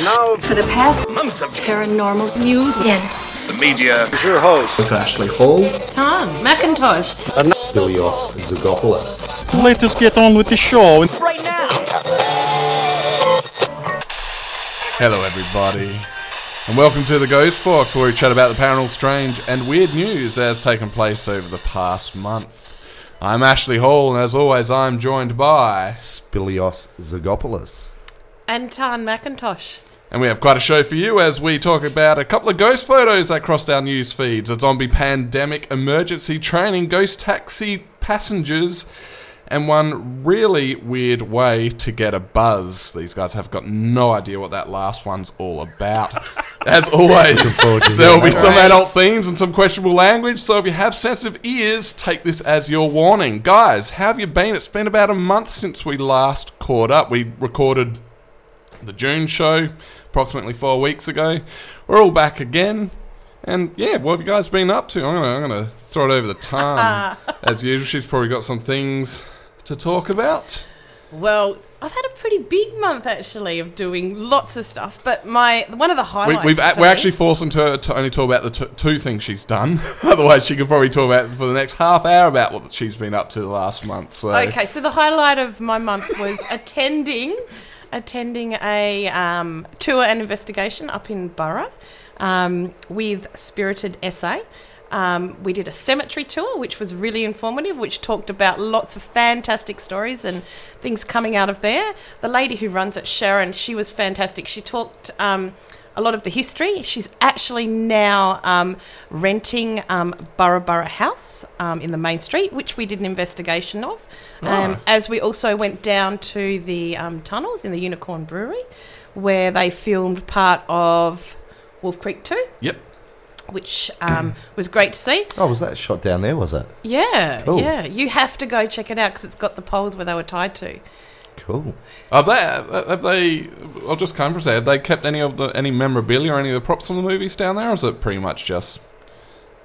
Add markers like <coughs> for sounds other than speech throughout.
And now, For the past month of paranormal news in the media is your host. With Ashley Hall, Tom McIntosh, and Bilios Zagopoulos. Let us get on with the show. Right now. Hello, everybody, and welcome to the Ghost Box, where we chat about the paranormal, strange, and weird news that has taken place over the past month. I'm Ashley Hall, and as always, I'm joined by, Bilios Zagopoulos. And Tan Macintosh. And we have quite a show for you as we talk about a couple of ghost photos that crossed our news feeds, a zombie pandemic emergency training, ghost taxi passengers, and one really weird way to get a buzz. These guys have got no idea what that last one's all about. <laughs> As always, there will be some adult themes and some questionable language, so if you have sensitive ears, take this as your warning. Guys, how have you been? It's been about a month since we last caught up. We recorded the June show approximately four weeks ago. We're all back again. And yeah, what have you guys been up to? I'm gonna, I'm gonna throw it over the <laughs> time As usual, she's probably got some things to talk about. Well, I've had a pretty big month actually of doing lots of stuff, but my one of the We, highlights. we've, for we're actually forcing her to only talk about the t- two things she's done. <laughs> Otherwise, she could probably talk about for the next half hour about what she's been up to the last month. So Okay, so the highlight of my month was <laughs> attending attending a um, tour and investigation up in Burra um, with Spirited SA. Um, we did a cemetery tour, which was really informative, which talked about lots of fantastic stories and things coming out of there. The lady who runs it, Sharon, she was fantastic. She talked um, a lot of the history. She's actually now um, renting um, Burra Burra House um, in the main street, which we did an investigation of. Um, Ah. As we also went down to the um, tunnels in the Unicorn Brewery, where they filmed part of Wolf Creek 2, yep. which um, <clears throat> was great to see. Oh, was that shot down there, was it? Yeah, Cool. yeah. You have to go check it out because it's got the poles where they were tied to. Cool. Have they? Have they? I'll just come for a second. Have they kept any of the any memorabilia or any of the props from the movies down there, or is it pretty much just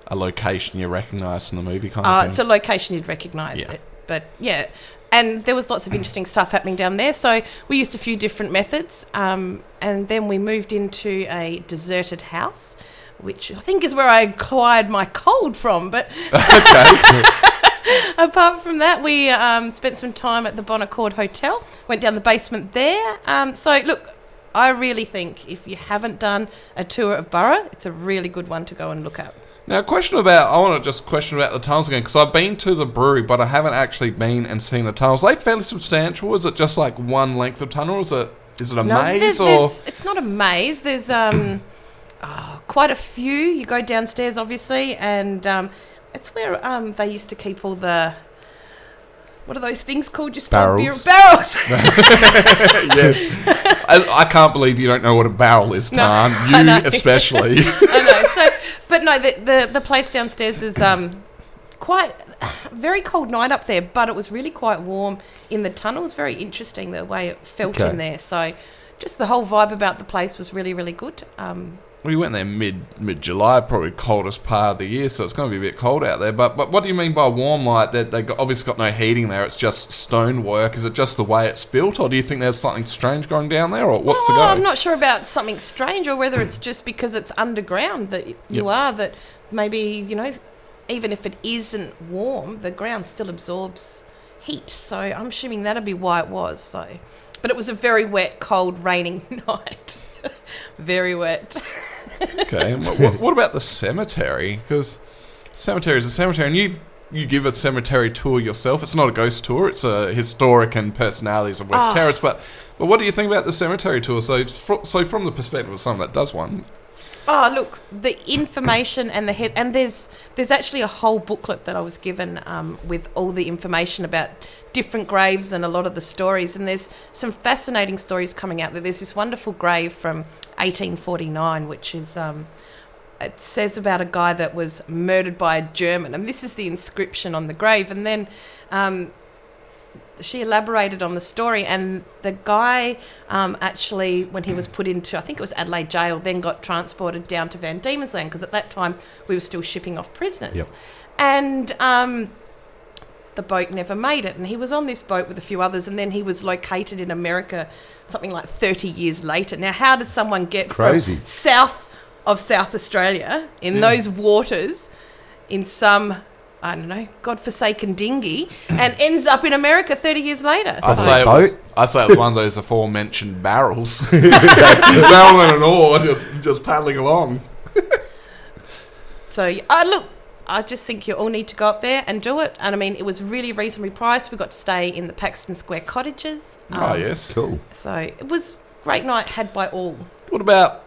a location you recognise from the movie kind of Uh, thing? it's a location you'd recognise Yeah. it, but yeah. And there was lots of interesting stuff happening down there. So we used a few different methods, um, and then we moved into a deserted house, which I think is where I acquired my cold from. But <laughs> okay. <laughs> <laughs> <laughs> apart from that, we um, spent some time at the Bon Accord Hotel, went down the basement there. Um, so, look, I really think if you haven't done a tour of Burra, it's a really good one to go and look at. Now, a question about I want to just question about the tunnels again because I've been to the brewery, but I haven't actually been and seen the tunnels. Are they fairly substantial? Is it just like one length of tunnel? Or is it is it a maze there's, or? there's- it's not a maze. There's um, oh, <clears throat> quite a few. You go downstairs, obviously, and um, it's where um, they used to keep all the. What are those things called? You store beer Barrels. barrels. <laughs> yes. I, I can't believe you don't know what a barrel is, No, Tan. <laughs> I You especially. <laughs> I know. So, but no, the, the the place downstairs is um quite very cold night up there, but it was really quite warm in the tunnels. Very interesting the way it felt Okay. in there. So, just the whole vibe about the place was really really good. Um, we went there mid mid July, probably coldest part of the year, so it's going to be a bit cold out there. But but what do you mean by warm? Like that they got, obviously got no heating there. It's just stonework. Is it just the way it's built, or do you think there's something strange going down there, or what's the oh, go? I'm not sure about something strange or whether it's just because it's underground that you Yep. are that maybe you know even if it isn't warm, the ground still absorbs heat. So I'm assuming that'd be why it was. So, but it was a very wet, cold, raining <laughs> night. very wet. <laughs> Okay. what, what, about the cemetery? Because cemetery is a cemetery, and you you give a cemetery tour yourself. It's not a ghost tour. It's a historic and personalities of West Ah. Terrace. But but what do you think about the cemetery tour? So so from the perspective of someone that does one, Oh, look, the information and the head, and there's there's actually a whole booklet that I was given um, with all the information about different graves and a lot of the stories. And there's some fascinating stories coming out there. There's this wonderful grave from 1849, which is um, it says about a guy that was murdered by a German, and this is the inscription on the grave. And then um, she elaborated on the story, and the guy um, actually, when he was put into, I think it was Adelaide Jail, then got transported down to Van Diemen's Land because at that time we were still shipping off prisoners. Yep. And um, the boat never made it. And he was on this boat with a few others, and then he was located in America something like 30 years later. Now, how does someone get crazy. from south of South Australia in those waters in some, I don't know, godforsaken dinghy and ends up in America 30 years later? I say it was. I say it was one of those aforementioned barrels. <laughs> <laughs> Barrel and an oar, just just paddling along. So, uh, look, I just think you all need to go up there and do it. And I mean, it was really reasonably priced. We got to stay in the Paxton Square cottages. oh Um, yes. Cool. So it was great night had by all. What about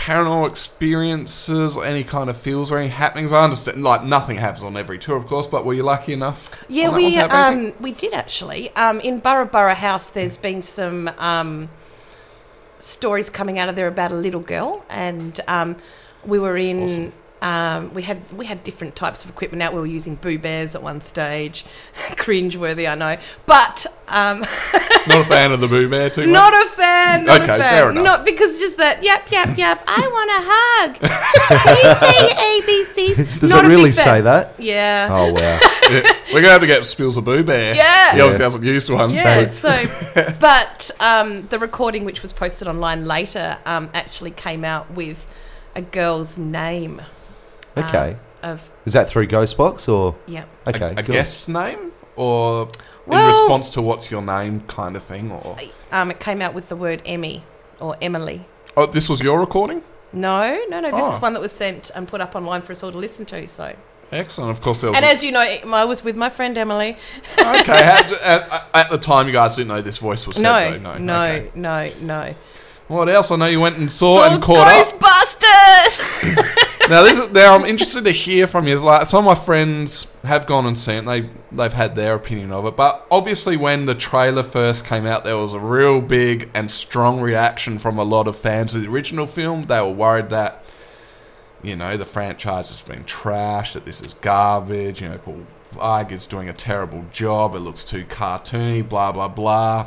paranormal experiences or any kind of feels or any happenings? I understand, like nothing happens on every tour, of course, but were you lucky enough? Yeah, on that one we um, we did actually. Um, in Burra Burra House, there's been some um, stories coming out of there about a little girl, and um, we were in. Um, we had we had different types of equipment out. We were using Boo Bears at one stage, <laughs> cringe-worthy, I know, but um, <laughs> Not a fan of the Boo Bear too much. not a fan. Not Okay, a fan. fair enough. Not because just that. Yep, yep, yep. I want a hug. Can you say <laughs> ABCs? Does Not it really say that? Yeah. Oh wow. Yeah, We're gonna have to get Spills of Boo Bear. Yeah. He obviously hasn't used one. Yeah, Thanks. so, but um, the recording, which was posted online later, um, actually came out with a girl's name. Um, Okay. of Is that through Ghostbox or yeah. okay? A, a cool. guest's name or in response to what's your name kind of thing or Um, it came out with the word Emmy or Emily. Oh, this was your recording? No, no, no. This Oh. is one that was sent and put up online for us all to listen to. So, Excellent. Of course there was and a- as you know, I was with my friend Emily. Okay, how, at, at the time you guys didn't know this voice was said No, though. no, No, okay. no, no. What else? I know you went and saw So and caught up. Ghostbusters. <laughs> Now, this is, now I'm interested to hear from you. Like some of my friends have gone and seen it. They they've had their opinion of it, but obviously when the trailer first came out, there was a real big and strong reaction from a lot of fans of the original film. They were worried that you know the franchise has been trashed, that this is garbage. You know, Paul Feig is doing a terrible job. It looks too cartoony. Blah blah blah.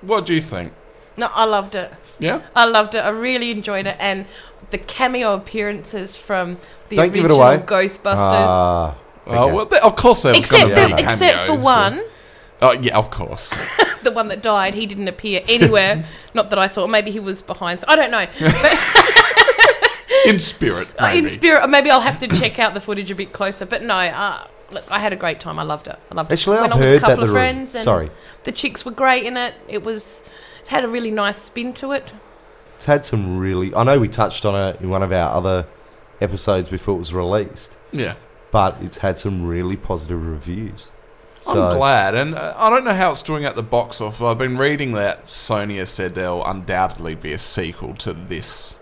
What do you think? no, I loved it. Yeah. I loved it. I really enjoyed it, and the cameo appearances from the Don't give it original away. Ghostbusters. Ah. Oh okay. well, th- of course there was except, going to the, be except for cameos. one, Oh yeah, of course. <laughs> the one that died, he didn't appear anywhere. <laughs> Not that I saw. Maybe he was behind. So I don't know. <laughs> In spirit, Uh, maybe. In spirit, maybe I'll have to check out the footage a bit closer. But no, uh, look, I had a great time. I loved it. I loved it. Actually, Went I've on with heard a couple that of the friends, and sorry, the chicks were great in it. It was it had a really nice spin to it. It's had some really. I know we touched on it in one of our other episodes before it was released, Yeah. but it's had some really positive reviews. So I'm glad, and uh, I don't know how it's doing at the box office. I've been reading that Sony has said there'll undoubtedly be a sequel to this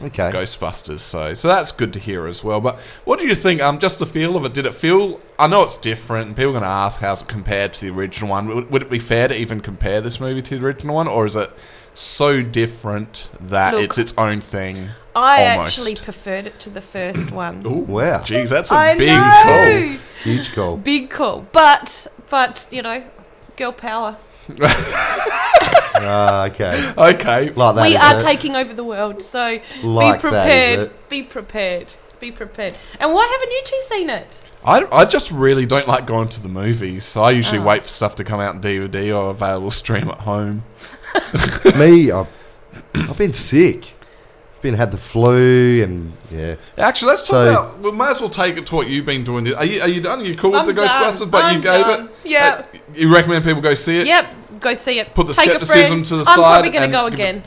okay. Ghostbusters, so so that's good to hear as well. But what do you think? Um, just the feel of it. Did it feel? I know it's different, and people are going to ask how's it compared to the original one. Would, would it be fair to even compare this movie to the original one, or is it so different that Look, it's its own thing? I Almost. actually preferred it to the first <clears throat> one. Ooh, Wow. Jeez, that's a I big know. Huge call. Big call. But but you know, girl power. <laughs> Ah, okay. Okay, Like that. we are it? taking over the world, so Like be prepared. it? Be prepared. Be prepared. And why haven't you two seen it? I, I just really don't like going to the movies, so I usually Oh. wait for stuff to come out on DVD or available stream at home. <laughs> Me, I've, I've been sick. I've been had the flu and yeah. Actually, let's talk So- about. We might as well take it to what you've been doing. Are you are you done? Are you cool with I'm the done. Ghostbusters? But I'm you gave done. it. Yeah. Uh, you recommend people go see it. Yep, go see it. Put the Take a skepticism friend. to the side. I'm side probably going and to go give it- again.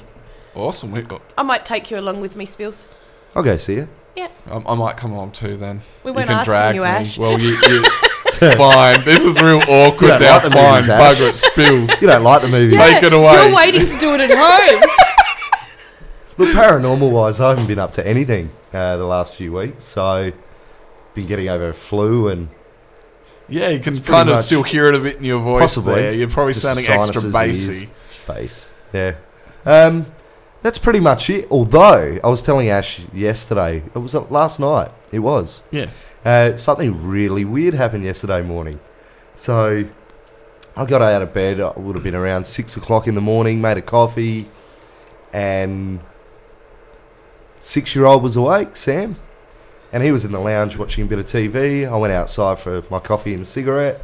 Awesome. We got, I might take you along with me, Spills. I'll go see it. Yeah, I, I might come along too. Then we weren't can asking drag you, me. Ash. Well, you. you <laughs> <laughs> fine. This is real awkward don't now. like the fine. movies, Ash. Bugger it. Spills. <laughs> You don't like the movie. Take it away. You're waiting to do it at home. <laughs> Look, paranormal wise, I haven't been up to anything uh, the last few weeks. So, been getting over a flu and Yeah, you can kind of much- still hear it a bit in your voice Possibly. there. You're probably Just sounding extra sinuses, bassy. ears. bass. Yeah. Um, that's pretty much it. Although I was telling Ash yesterday, it was uh, last night. It was. Yeah. Uh, something really weird happened yesterday morning. So I got out of bed. It would have been around six o'clock in the morning. Made a coffee, and six-year-old was awake, Sam, and he was in the lounge watching a bit of TV. I went outside for my coffee and a cigarette,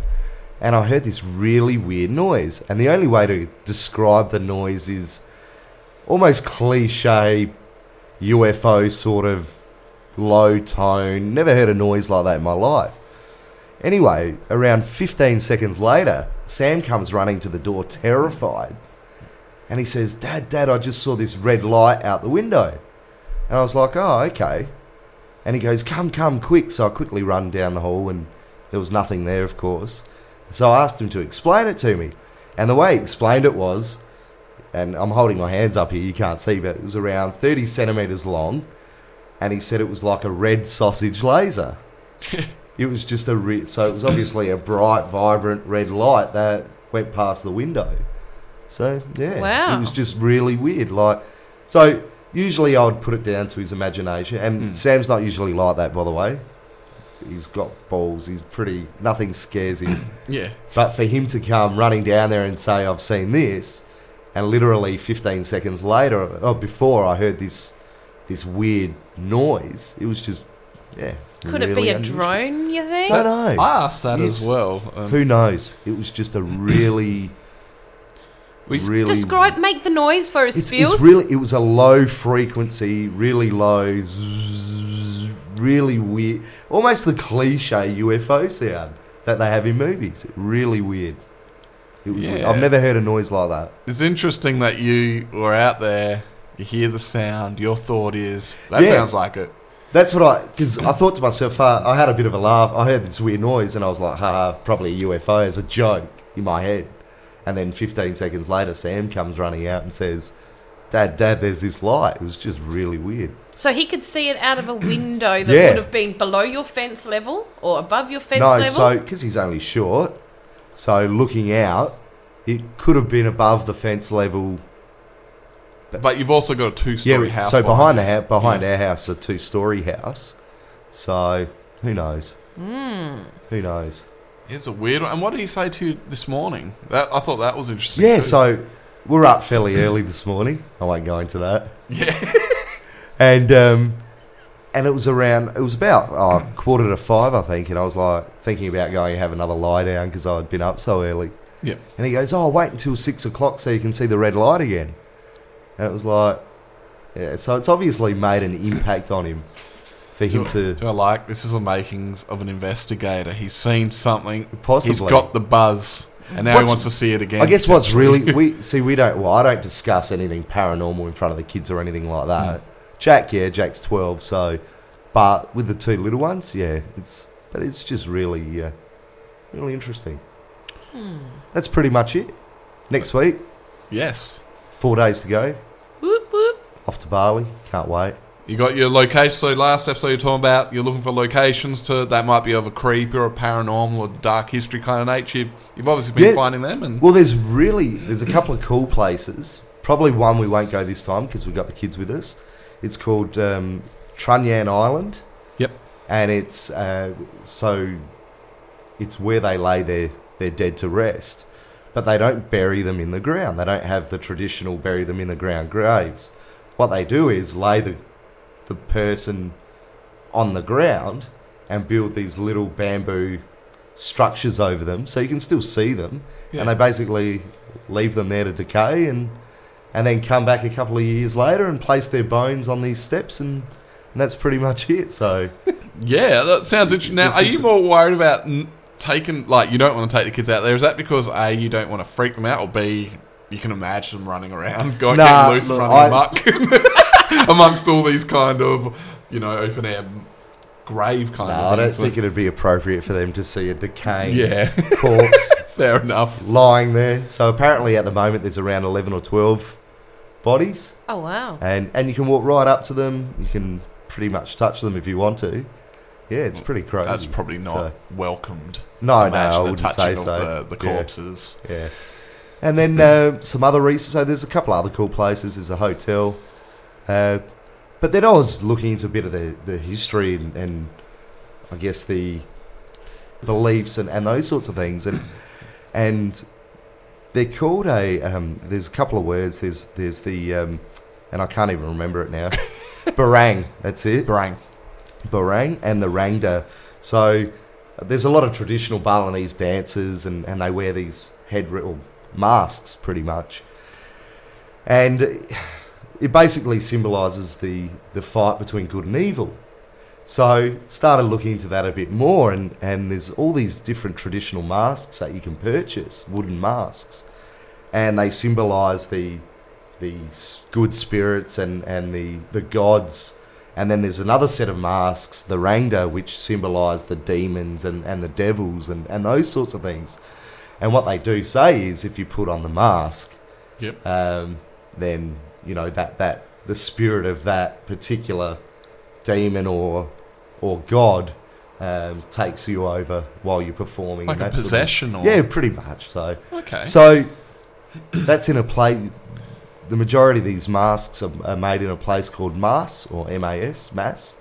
and I heard this really weird noise. And the only way to describe the noise is almost cliche UFO sort of low tone. Never heard a noise like that in my life. Anyway, around 15 seconds later, Sam comes running to the door, terrified. And he says, Dad, Dad, I just saw this red light out the window. And I was like, oh, okay. And he goes, come, come, quick. So I quickly run down the hall, and there was nothing there, of course. So I asked him to explain it to me. And the way he explained it was, and I'm holding my hands up here, you can't see, but it was around 30 centimetres long. And he said it was like a red sausage laser. <laughs> it was just a re- so it was obviously a bright, vibrant red light that went past the window. So yeah, Wow. it was just really weird. Like, so usually I would put it down to his imagination, and Mm. Sam's not usually like that, by the way. He's got balls. He's pretty. Nothing scares him. <coughs> Yeah. But for him to come running down there and say, I've seen this, and literally 15 seconds later, or before I heard this this weird noise, it was just, yeah. Could it really be a unusual. drone, you think? Don't know. I asked that Yes. as well. Um, Who knows? It was just a really, We- really. Describe, make the noise for us, It's, Spills. it's really. It was a low frequency, really low, zzz, really weird, almost the cliche UFO sound that they have in movies. Really weird. It was. weird. Yeah. I've never heard a noise like that. It's interesting that you were out there, you hear the sound, your thought is, that Yeah. sounds like it. That's what I, because I thought to myself, uh, I had a bit of a laugh. I heard this weird noise and I was like, "Ha, probably a UFO as a joke in my head. And then 15 seconds later, Sam comes running out and says, Dad, Dad, there's this light. It was just really weird. So he could see it out of a window that Yeah. would have been below your fence level or above your fence no, level. so, because he's only short, so looking out, it could have been above the fence level. But you've also got a two story Yeah, house. so behind the house, behind Yeah. our house, a two story house. So, who knows? Hmm. Who knows? It's a weird one. And what did he say to you this morning? That I thought that was interesting. Yeah, too. so we're up fairly early this morning. I won't go into that. Yeah. <laughs> And um, and it was around. It was about oh, quarter to five, I think. And I was like thinking about going and have another lie down because I'd been up so early. Yeah. And he goes, "Oh, wait until six o'clock so you can see the red light again." And it was like, yeah. So it's obviously made an impact on him for him to Do I like this is the makings of an investigator. He's seen something. possibly. He's got the buzz, and now What's- he wants to see it again. I guess what's really we see we don't well I don't discuss anything paranormal in front of the kids or anything like that. Jack, yeah, Jack's twelve, so but with the two little ones, yeah, it's but it's just really uh, really interesting. That's pretty much it. Next week, yes. four days to go. Off to Bali, can't wait. You got your location. So last episode you're talking about you're looking for locations to that might be of a creepy or a paranormal or dark history kind of nature. You've obviously been Yeah. finding them, and Well, there's really there's a couple of cool places. Probably one we won't go this time because we've got the kids with us. It's called um, Trunyan Island. Yep. And it's uh, so it's where they lay their their dead to rest, but they don't bury them in the ground. They don't have the traditional bury them in the ground graves. What they do is lay the the person on the ground and build these little bamboo structures over them so you can still see them Yeah. and they basically leave them there to decay and and then come back a couple of years later and place their bones on these steps and, and that's pretty much it so <laughs> yeah, that sounds interesting. Now, are you more worried about taking like you don't want to take the kids out there? Is that because a you don't want to freak them out, or b you can imagine them running around, <laughs> going Nah, getting loose and look, running I- amok <laughs> amongst all these kind of you know open air grave kind no, of I don't things? think it'd be appropriate for them to see a decaying yeah, corpse <laughs> fair enough. lying there so apparently at the moment there's around 11 or 12 bodies Oh, wow. and and you can walk right up to them you can pretty much touch them if you want to yeah it's mm, pretty crazy That's probably not So- welcomed. no no Imagine I the wouldn't touching say of so the, the Yeah. corpses. Yeah. And then uh, some other reasons. So there's a couple other cool places. There's a hotel. Uh, but then I was looking into a bit of the, the history and, and I guess the beliefs and, and those sorts of things. And and they're called a. Um, there's a couple of words. There's there's the um, and I can't even remember it now. <laughs> Barang. That's it. Brang. Barang and the Rangda. So there's a lot of traditional Balinese dances, and, and they wear these head or masks pretty much, and it basically symbolises the the fight between good and evil. So started looking into that a bit more, and, and there's all these different traditional masks that you can purchase, wooden masks, and they symbolise the the good spirits and, and the, the gods. And then there's another set of masks, the Rangda, which symbolise the demons and, and the devils and, and those sorts of things. And what they do say is if you put on the mask, Yep. um, then you know that that the spirit of that particular demon or or god um, takes you over while you're performing. Like and a that sort of- possession or yeah, pretty much. So Okay. so that's in a play. The majority of these masks are, are made in a place called Mas or MAS, Mass.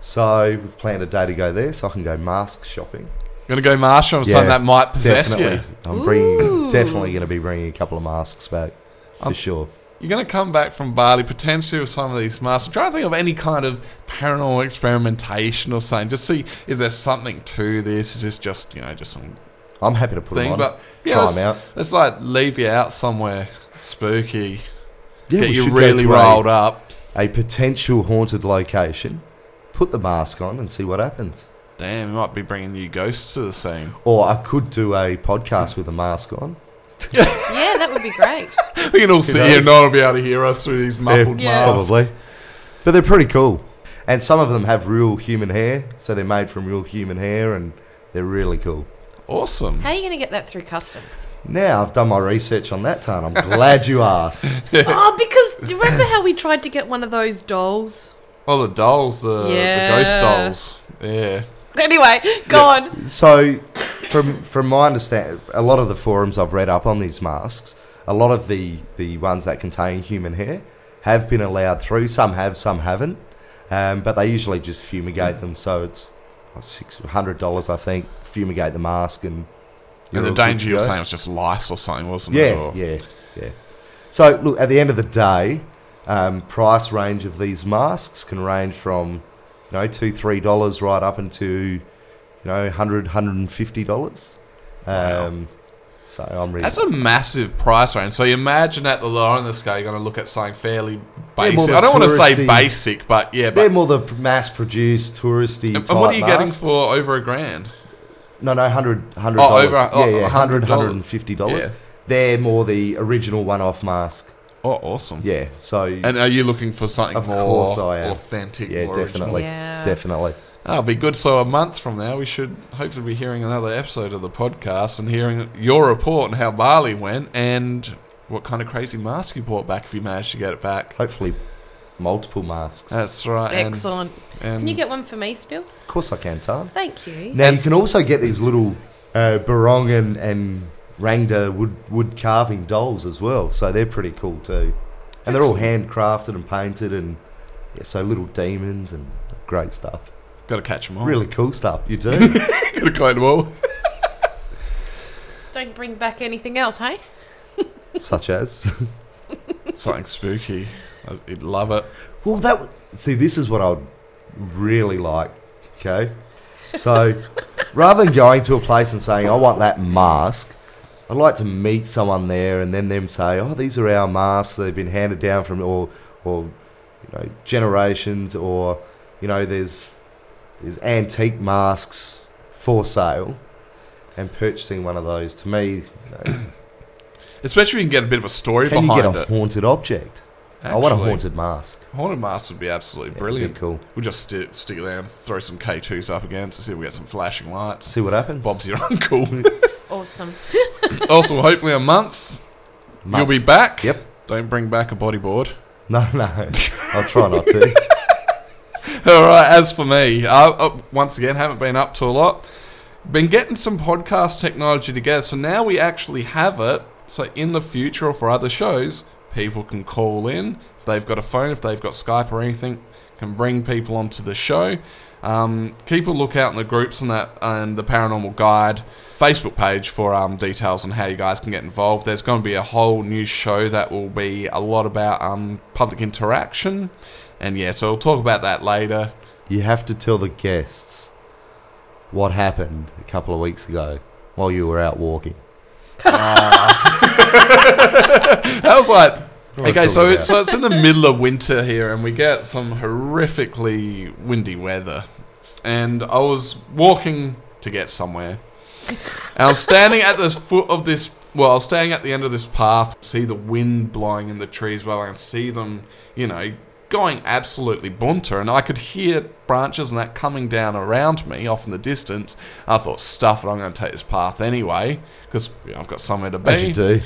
So we've planned a day to go there, so I can go mask shopping. Gonna go Marshall on Yeah, something that might possess definitely, you. I'm bringing Ooh. definitely going to be bringing a couple of masks back for Um, sure. You're going to come back from Bali potentially with some of these masks. I'm trying to think of any kind of paranormal experimentation or something. Just see, is there something to this? Is this just, you know, just some I'm happy to put thing? them on. But yeah, Try let's, them out. let's like leave you out somewhere spooky. Yeah, get we you should go really to a- rolled up. A potential haunted location. Put the mask on and see what happens. Damn, we might be bringing you ghosts to the scene. Or I could do a podcast with a mask on. <laughs> Yeah, that would be great. <laughs> We can all sit knows? here and no one will be able to hear us through these muffled Yeah. masks. Probably. But they're pretty cool. And some of them have real human hair, so they're made from real human hair and they're really cool. Awesome. How are you going to get that through customs? Now I've done my research on that, Tan. I'm glad you asked. <laughs> oh, because do you remember how we tried to get one of those dolls? Oh, the dolls, the, the ghost Yeah. dolls. Yeah. <laughs> Anyway, go on. So, from from my understanding, a lot of the forums I've read up on these masks, a lot of the the ones that contain human hair have been allowed through. Some have, some haven't. Um, but they usually just fumigate them, so it's six hundred dollars, I think. Fumigate the mask and. And the danger you were go. saying was just lice or something, wasn't it? Yeah, Or- yeah, yeah. So look, at the end of the day, um, price range of these masks can range from, you know, two, three dollars right up into, you know, hundred, hundred and fifty dollars. Um, so I'm really That's a massive price range. So you imagine at the lower end of the scale, you're going to look at something fairly basic. I don't want to say basic, but yeah. they're But, more the mass-produced, touristy. and what are you type getting for over a grand? No, no, hundred, hundred. Oh, dollars. over- oh, yeah, yeah, hundred, $100. hundred and fifty dollars. Yeah. They're more the original one-off mask. Oh, awesome. Yeah, so And are you looking for something Of more course I am. authentic? yeah, more definitely, Yeah. definitely. That'll be good. So a month from now, we should hopefully be hearing another episode of the podcast and hearing your report on how Bali went and what kind of crazy mask you brought back if you managed to get it back. Hopefully, multiple masks. That's right. and- Excellent. And, Can you get one for me, Spills? Of course, I can, Tan. Thank you. Now you can also get these little uh, barong and, and Rangda wood wood carving dolls as well, so they're pretty cool too. And they're all handcrafted and painted, and yeah, so little demons and great stuff. got to catch them all. Really cool stuff. You do. <laughs> got to collect them all. Don't bring back anything else, hey? <laughs> Such as. Something spooky. I'd love it. Well, that w- see, this is what I'd really like. Okay, so <laughs> rather than going to a place and saying I want that mask, I'd like to meet someone there and then them say, "Oh, these are our masks. They've been handed down from or or you know generations, or you know there's there's antique masks for sale." And purchasing one of those to me, you know, <clears throat> Especially if you can get a bit of a story can you get a it. haunted object? I want a Actually, haunted mask. Haunted mask would be absolutely Yeah, brilliant. be cool. We'll just stick, stick it there and throw some K2s up against to see if we get some flashing lights. See what happens. Bob's your <laughs> uncle. <laughs> Awesome. <laughs> also, hopefully a month, you'll be back. Yep. Don't bring back a bodyboard. No, no. I'll try not to. <laughs> All right. As for me, I, uh, once again, haven't been up to a lot. Been getting some podcast technology together, so now we actually have it. So in the future or for other shows, people can call in if they've got a phone, if they've got Skype or anything, can bring people onto the show. Um, keep a lookout in the groups and that and the Paranormal Guide Facebook page for um, details on how you guys can get involved. There's going to be a whole new show that will be a lot about um, public interaction, and yeah, so we'll talk about that later. You have to tell the guests what happened a couple of weeks ago while you were out walking. <laughs> That was like okay, so it's, so it's in the middle of winter here, and we get some horrifically windy weather. And I was walking to get somewhere, and I was standing at the foot of this. Well, I was standing at the end of this path, see the wind blowing in the trees, well, I can see them, you know, going absolutely bunter, and I could hear branches and that coming down around me off in the distance. I thought, stuff it, I'm going to take this path anyway, because you know, I've got somewhere to be. As you do.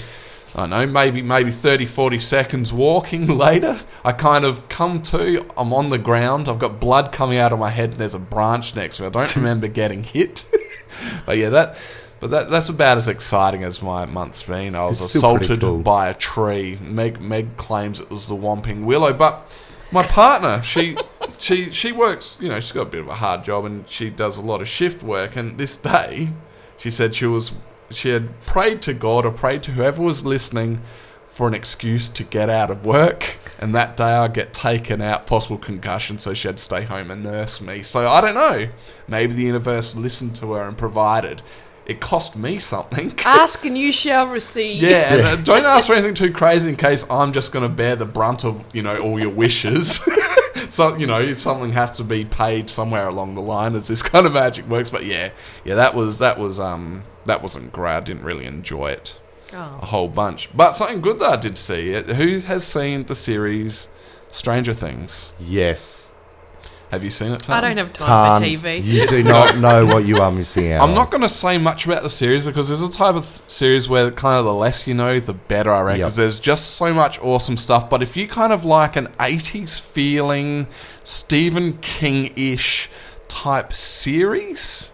I don't know, maybe maybe 30, 40 seconds walking <laughs> later, I kind of come to, I'm on the ground, I've got blood coming out of my head and there's a branch next to me. I don't <laughs> remember getting hit. <laughs> but yeah, that but that that's about as exciting as my month's been. I was It's assaulted cool. by a tree. Meg Meg claims it was the Whomping Willow, but my partner, she she she works, you know, she's got a bit of a hard job and she does a lot of shift work and this day she said she was she had prayed to God or prayed to whoever was listening for an excuse to get out of work and that day I get taken out possible concussion so she had to stay home and nurse me. So I don't know. Maybe the universe listened to her and provided. It cost me something. <laughs> Ask and you shall receive. Yeah, and uh, <laughs> don't ask for anything too crazy in case I'm just going to bear the brunt of, you know, all your wishes. <laughs> so, you know, something has to be paid somewhere along the line as this kind of magic works. But yeah, yeah, that was, that was, um, that wasn't great. I didn't really enjoy it a Oh. whole bunch. But something good that I did see. Who has seen the series Stranger Things? Yes. Have you seen it, I don't have time Tan, for TV. you do not <laughs> know what you are missing out I'm not going to say much about the series because there's a type of th- series where kind of the less you know, the better, I reckon. Yep. 'cause there's just so much awesome stuff. But if you kind of like an 80s feeling, Stephen King ish type series,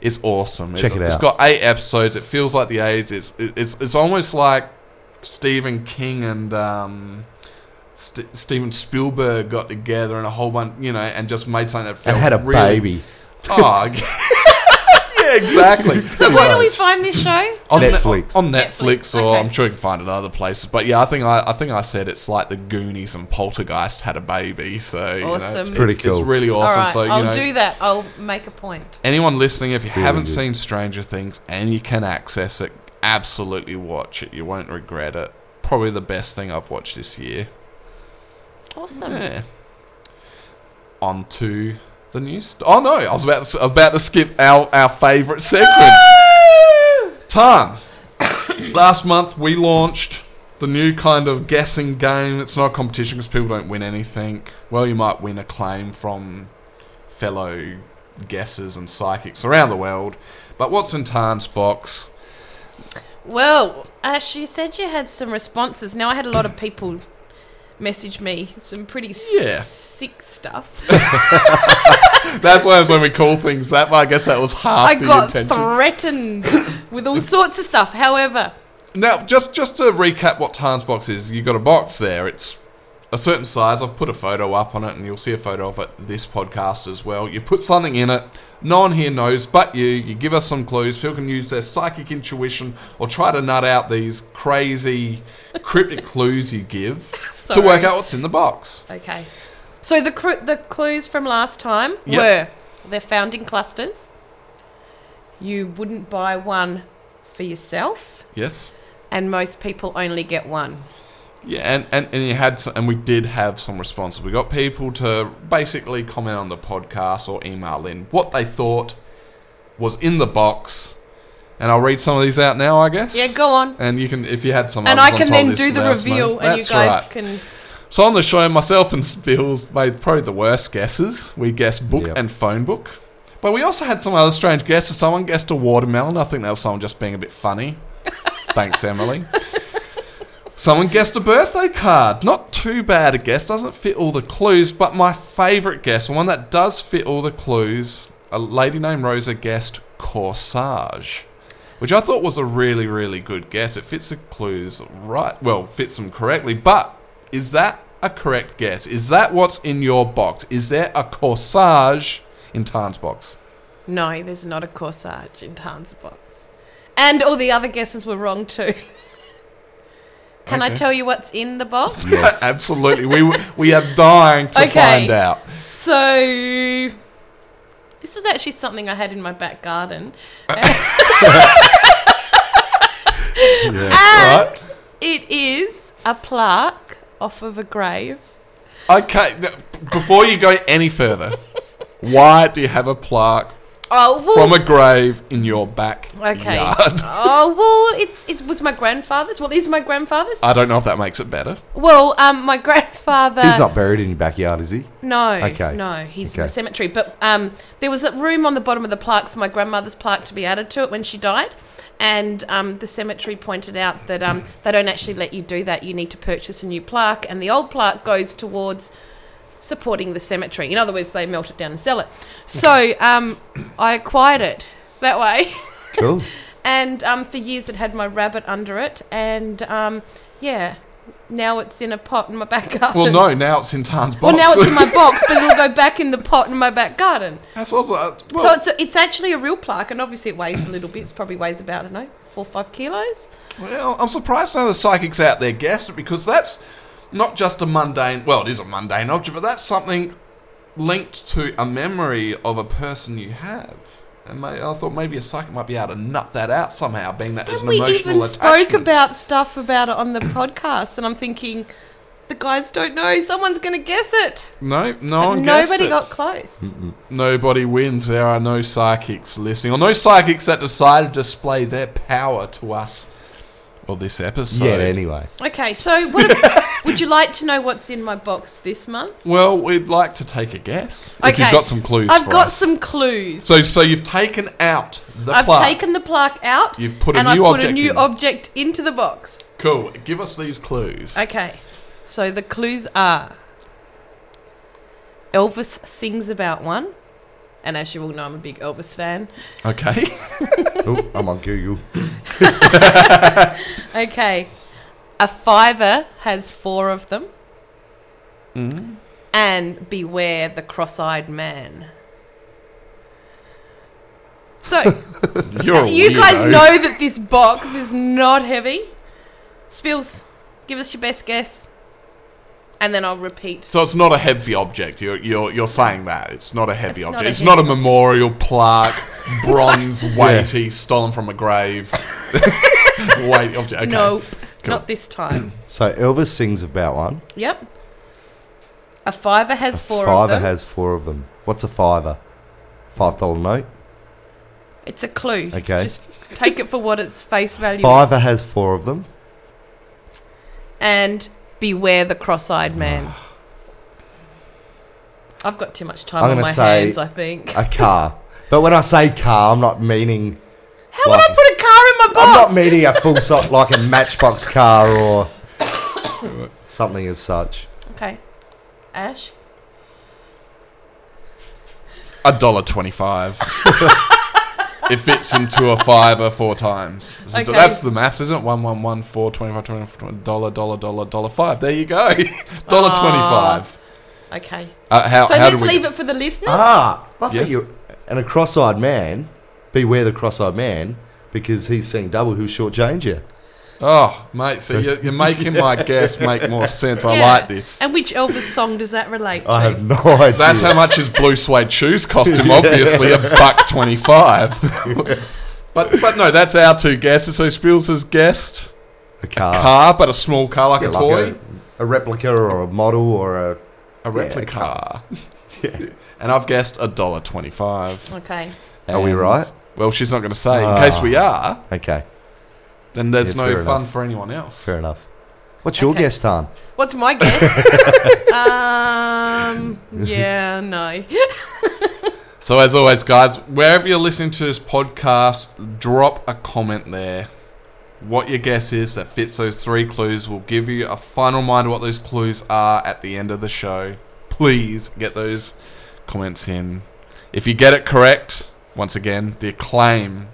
it's awesome. Check it It's out. got eight episodes. It feels like the 80s. It's, it's, it's almost like Stephen King and. Um, St- Steven Spielberg got together and a whole bunch, you know, and just made something that felt and had a really, baby. Oh, <laughs> exactly. <laughs> So where do we find this show? on Ne- Netflix. on Netflix, Netflix, or okay. I'm sure you can find it in other places. But yeah, I think I, I think I said it's like the Goonies and Poltergeist had a baby. So you know, it's, Awesome. Pretty it's, cool. It's really awesome. right, so you I'll know, do that. I'll make a point. anyone listening, if you Really haven't good. seen Stranger Things and you can access it, absolutely watch it. You won't regret it. Probably the best thing I've watched this year. Awesome. Yeah. On to the news. Oh no, I was about to, about to skip our our favourite segment. <laughs> Tan. Last month we launched the new kind of guessing game. It's not a competition because people don't win anything. Well, you might win a claim from fellow guessers and psychics around the world. But what's in Tan's box? Well, Ash, you said you had some responses. Now I had a lot of people message me some pretty Yeah. sick stuff. <laughs> <laughs> That's why it's when we call things that. I guess that was half I the got intention. threatened with all <laughs> sorts of stuff. However, Now, just just to recap what Tan's box is, you got a box there. It's a certain size. I've put a photo up on it, and you'll see a photo of it this podcast as well. You put something in it. No one here knows but you. You give us some clues. People can use their psychic intuition or try to nut out these crazy cryptic <laughs> clues you give to work out what's in the box. okay. So the cru- the clues from last time Yep. were they're found in clusters. You wouldn't buy one for yourself, Yes. and most people only get one. Yeah, and, and, and you had some, and we did have some responses. We got people to basically comment on the podcast or email in what they thought was in the box, and I'll read some of these out now. I guess. Yeah, go on. And you can, if you had some, And I can then do the let us know. reveal, and you guys right. can. So on the show, myself and Spills made probably the worst guesses. We guessed book Yep. and phone book, but we also had some other strange guesses. Someone guessed a watermelon. I think that was someone just being a bit funny. <laughs> Thanks, Emily. Someone guessed a birthday card. Not too bad a guess. Doesn't fit all the clues, but my favourite guess, one that does fit all the clues, a lady named Rosa guessed corsage, which I thought was a really, really good guess. It fits the clues right. Well, fits them correctly. But is that a correct guess? Is that what's in your box? Is there a corsage in Tan's box? No, there's not a corsage in Tan's box. And all the other guesses were wrong too. <laughs> Can I tell you what's in the box? <laughs> Yes. <laughs> Absolutely. We we are dying to Okay. find out. So, this This was actually something I had in my back garden. <laughs> Right? It is a plaque off of a grave. Okay, now, before you go any further, why do you have a plaque Oh, well, from a grave in your back okay. yard? <laughs> Oh well, it's it was my grandfather's. Well, is my grandfather's? I don't know if that makes it better. well, um, my <laughs> grandfather. He's not buried in your backyard, is he? No. Okay. No, he's in the cemetery. But um, there was a room on the bottom of the plaque for my grandmother's plaque to be added to it when she died. And um, the cemetery pointed out that um, they don't actually let you do that. You need to purchase a new plaque, and the old plaque goes towards supporting the cemetery. In other words, they melt it down and sell it. So um, I acquired it that way. Cool. <laughs> and um, for years it had my rabbit under it. And um, yeah, now it's in a pot in my back garden. Well, no, now it's in Tan's box. Well, now it's in my box, but it'll go <laughs> back in the pot in my back garden. That's also. Uh, well, so it's, it's actually a real plaque, and obviously it weighs a little bit. It probably weighs about, I don't know, four or five kilos. Well, I'm surprised none of the psychics out there guessed it because that's not just a mundane. Well, it is a mundane object, but that's something linked to a memory of a person you have. And may, I thought maybe a psychic might be able to nut that out somehow, being that there's And an we emotional even attachment. spoke about stuff about it on the podcast, and I'm thinking, the guys don't know. Someone's going to guess it. No, no one And guessed nobody it. got close. Nobody wins. There are no psychics listening, or no psychics that decide to display their power to us. Well, this episode. yeah, anyway. Okay, so what ab- <laughs> would you like to know what's in my box this month? Well, we'd like to take a guess. If Okay. you've got some clues I've for got us. some clues. So, so you've taken out the I've plaque. taken the plaque out. You've put a and new I've put object a new in. object into the box. Cool. Give us these clues. Okay, so the clues are Elvis sings about one, and as you all know, I'm a big Elvis fan. Okay. <laughs> Oh, I'm on Google. <laughs> Okay, a fiver has four of them, Mm-hmm. and beware the cross-eyed man. So <laughs> You're you guys know that this box is not heavy. Spills, give us your best guess, and then I'll repeat. So it's not a heavy object. You're you're you're saying that it's not a heavy It's not object. a it's heavy not a memorial plaque, <laughs> bronze, weighty, stolen from a grave. <laughs> weighty object. Okay. No, Cool. not this time. <clears throat> So Elvis sings about one. yep. A fiver has A four fiver of them. has four of them. What's a fiver? Five dollar note. it's a clue. Okay. Just take it for what its face value is. Fiver has four of them. And beware the cross-eyed <sighs> man. I've got too much time I'm on gonna my say- hands, I think. A car. but when I say car, I'm not meaning. How would I put a car in my box? I'm not meaning a full <laughs> so like a Matchbox car or something as such. Okay. Ash? A dollar twenty-five. <laughs> it fits into a fiver four times. So Okay. That's the maths, isn't it? One, one, one, four, twenty-five, twenty-five, twenty, dollar, dollar, dollar, dollar five. There you go. <laughs> dollar Aw. twenty-five. Okay. Uh, how, So how let's do we? leave it for the listeners. Ah, I think Yes. you. And a cross-eyed man, beware the cross-eyed man because he's seeing double. Who'll shortchange you? Oh, mate, so you're, you're making my <laughs> guess make more sense. I Yeah. like this. And which Elvis song does that relate to? I have no idea. That's how much his blue suede shoes cost him. Obviously, a <laughs> buck twenty-five. but but no, that's our two guesses. So Spills has guessed a car. car, but a small car like Yeah, a like toy, a, a replica or a model or a. a replica. <laughs> Yeah, And I've guessed a dollar twenty-five. Okay. Are we And- right? Well, she's not going to say. In Ah. case we are, Okay, then there's Yeah, no fair fun enough. for anyone else. fair enough. What's your Okay. guess, Tan? What's my guess? <laughs> um. Yeah. No. <laughs> So as always, guys, wherever you're listening to this podcast, drop a comment there. What your guess is that fits those three clues. We'll give you a final reminder what those clues are at the end of the show. Please get those comments in. If you get it correct, once again, the acclaim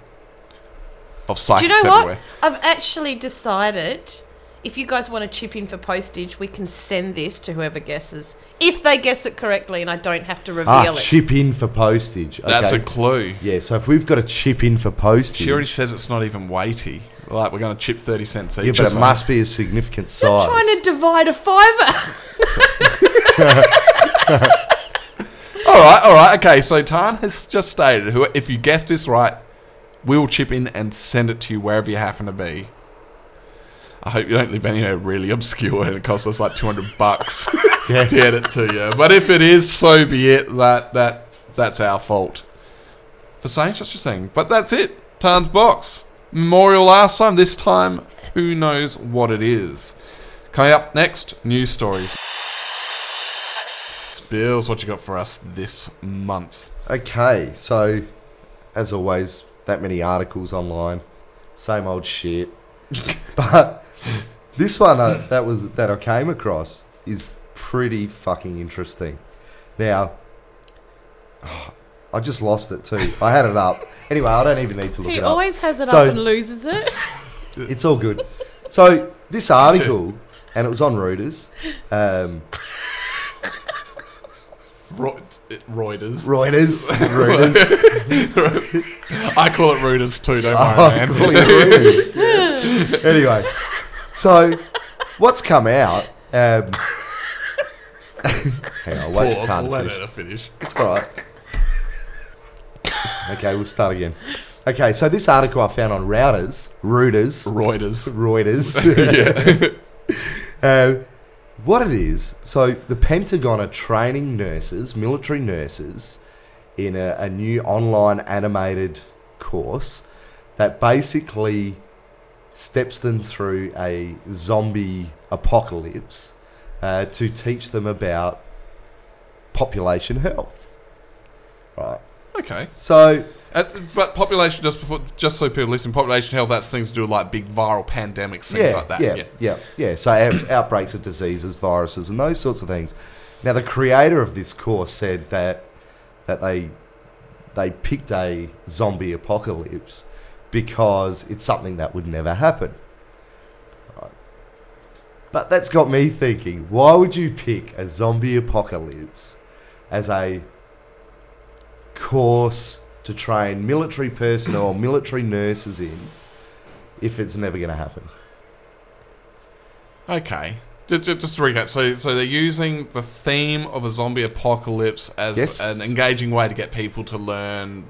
of Do you know what? I've actually decided. If you guys want to chip in for postage, we can send this to whoever guesses. If they guess it correctly, and I don't have to reveal Ah, it. chip in for postage. Okay. That's a clue. yeah. So if we've got a chip in for postage, She already says it's not even weighty. Like we're going to chip thirty cents each. yeah, or but it something. must be a significant size. I'm size. trying to divide a fiver. <laughs> <laughs> All right, all right. Okay, so Tan has just stated, who, if you guessed this right, we will chip in and send it to you wherever you happen to be. I hope you don't live anywhere really obscure and it costs us like 200 bucks <laughs> Yeah. to get it to you. But if it is, so be it. That that That's our fault for saying such a thing. But that's it. Tan's box. Memorial last time. This time, who knows what it is. Coming up next, news stories. Spills, what you got for us this month? Okay, so as always, that many articles online, same old shit. <laughs> but this one uh, that was that I came across is pretty fucking interesting. Now, I just lost it too. I had it up. Anyway, I don't even need to look He it up. He always has it So- up and loses it. <laughs> It's all good. So this article, and it was on Reuters. Um, Ro- Reuters. Reuters. <laughs> Reuters. I call it Reuters too, don't Oh, worry, man. it Reuters. <laughs> Yeah. Anyway, so what's come out? Um, <laughs> hang on, wait for we'll let finish. finish. It's all right. Okay, we'll start again. Okay, so this article I found on Routers, Reuters, Reuters. Reuters. uh, what it is, so the Pentagon are training nurses, military nurses, in a, a new online animated course that basically steps them through a zombie apocalypse uh, to teach them about population health. Right. Okay. So Uh, but population, just before, just so people listen, population health, that's things to do with like big viral pandemics, things yeah, like that. Yeah, Yeah. yeah, yeah, So out- <coughs> outbreaks of diseases, viruses, and those sorts of things. Now, the creator of this course said that that they they picked a zombie apocalypse because it's something that would never happen. But that's got me thinking: Why would you pick a zombie apocalypse as a course to train military personnel or military nurses in if it's never going to happen? Okay. Just, just to recap, so so they're using the theme of a zombie apocalypse as Yes. an engaging way to get people to learn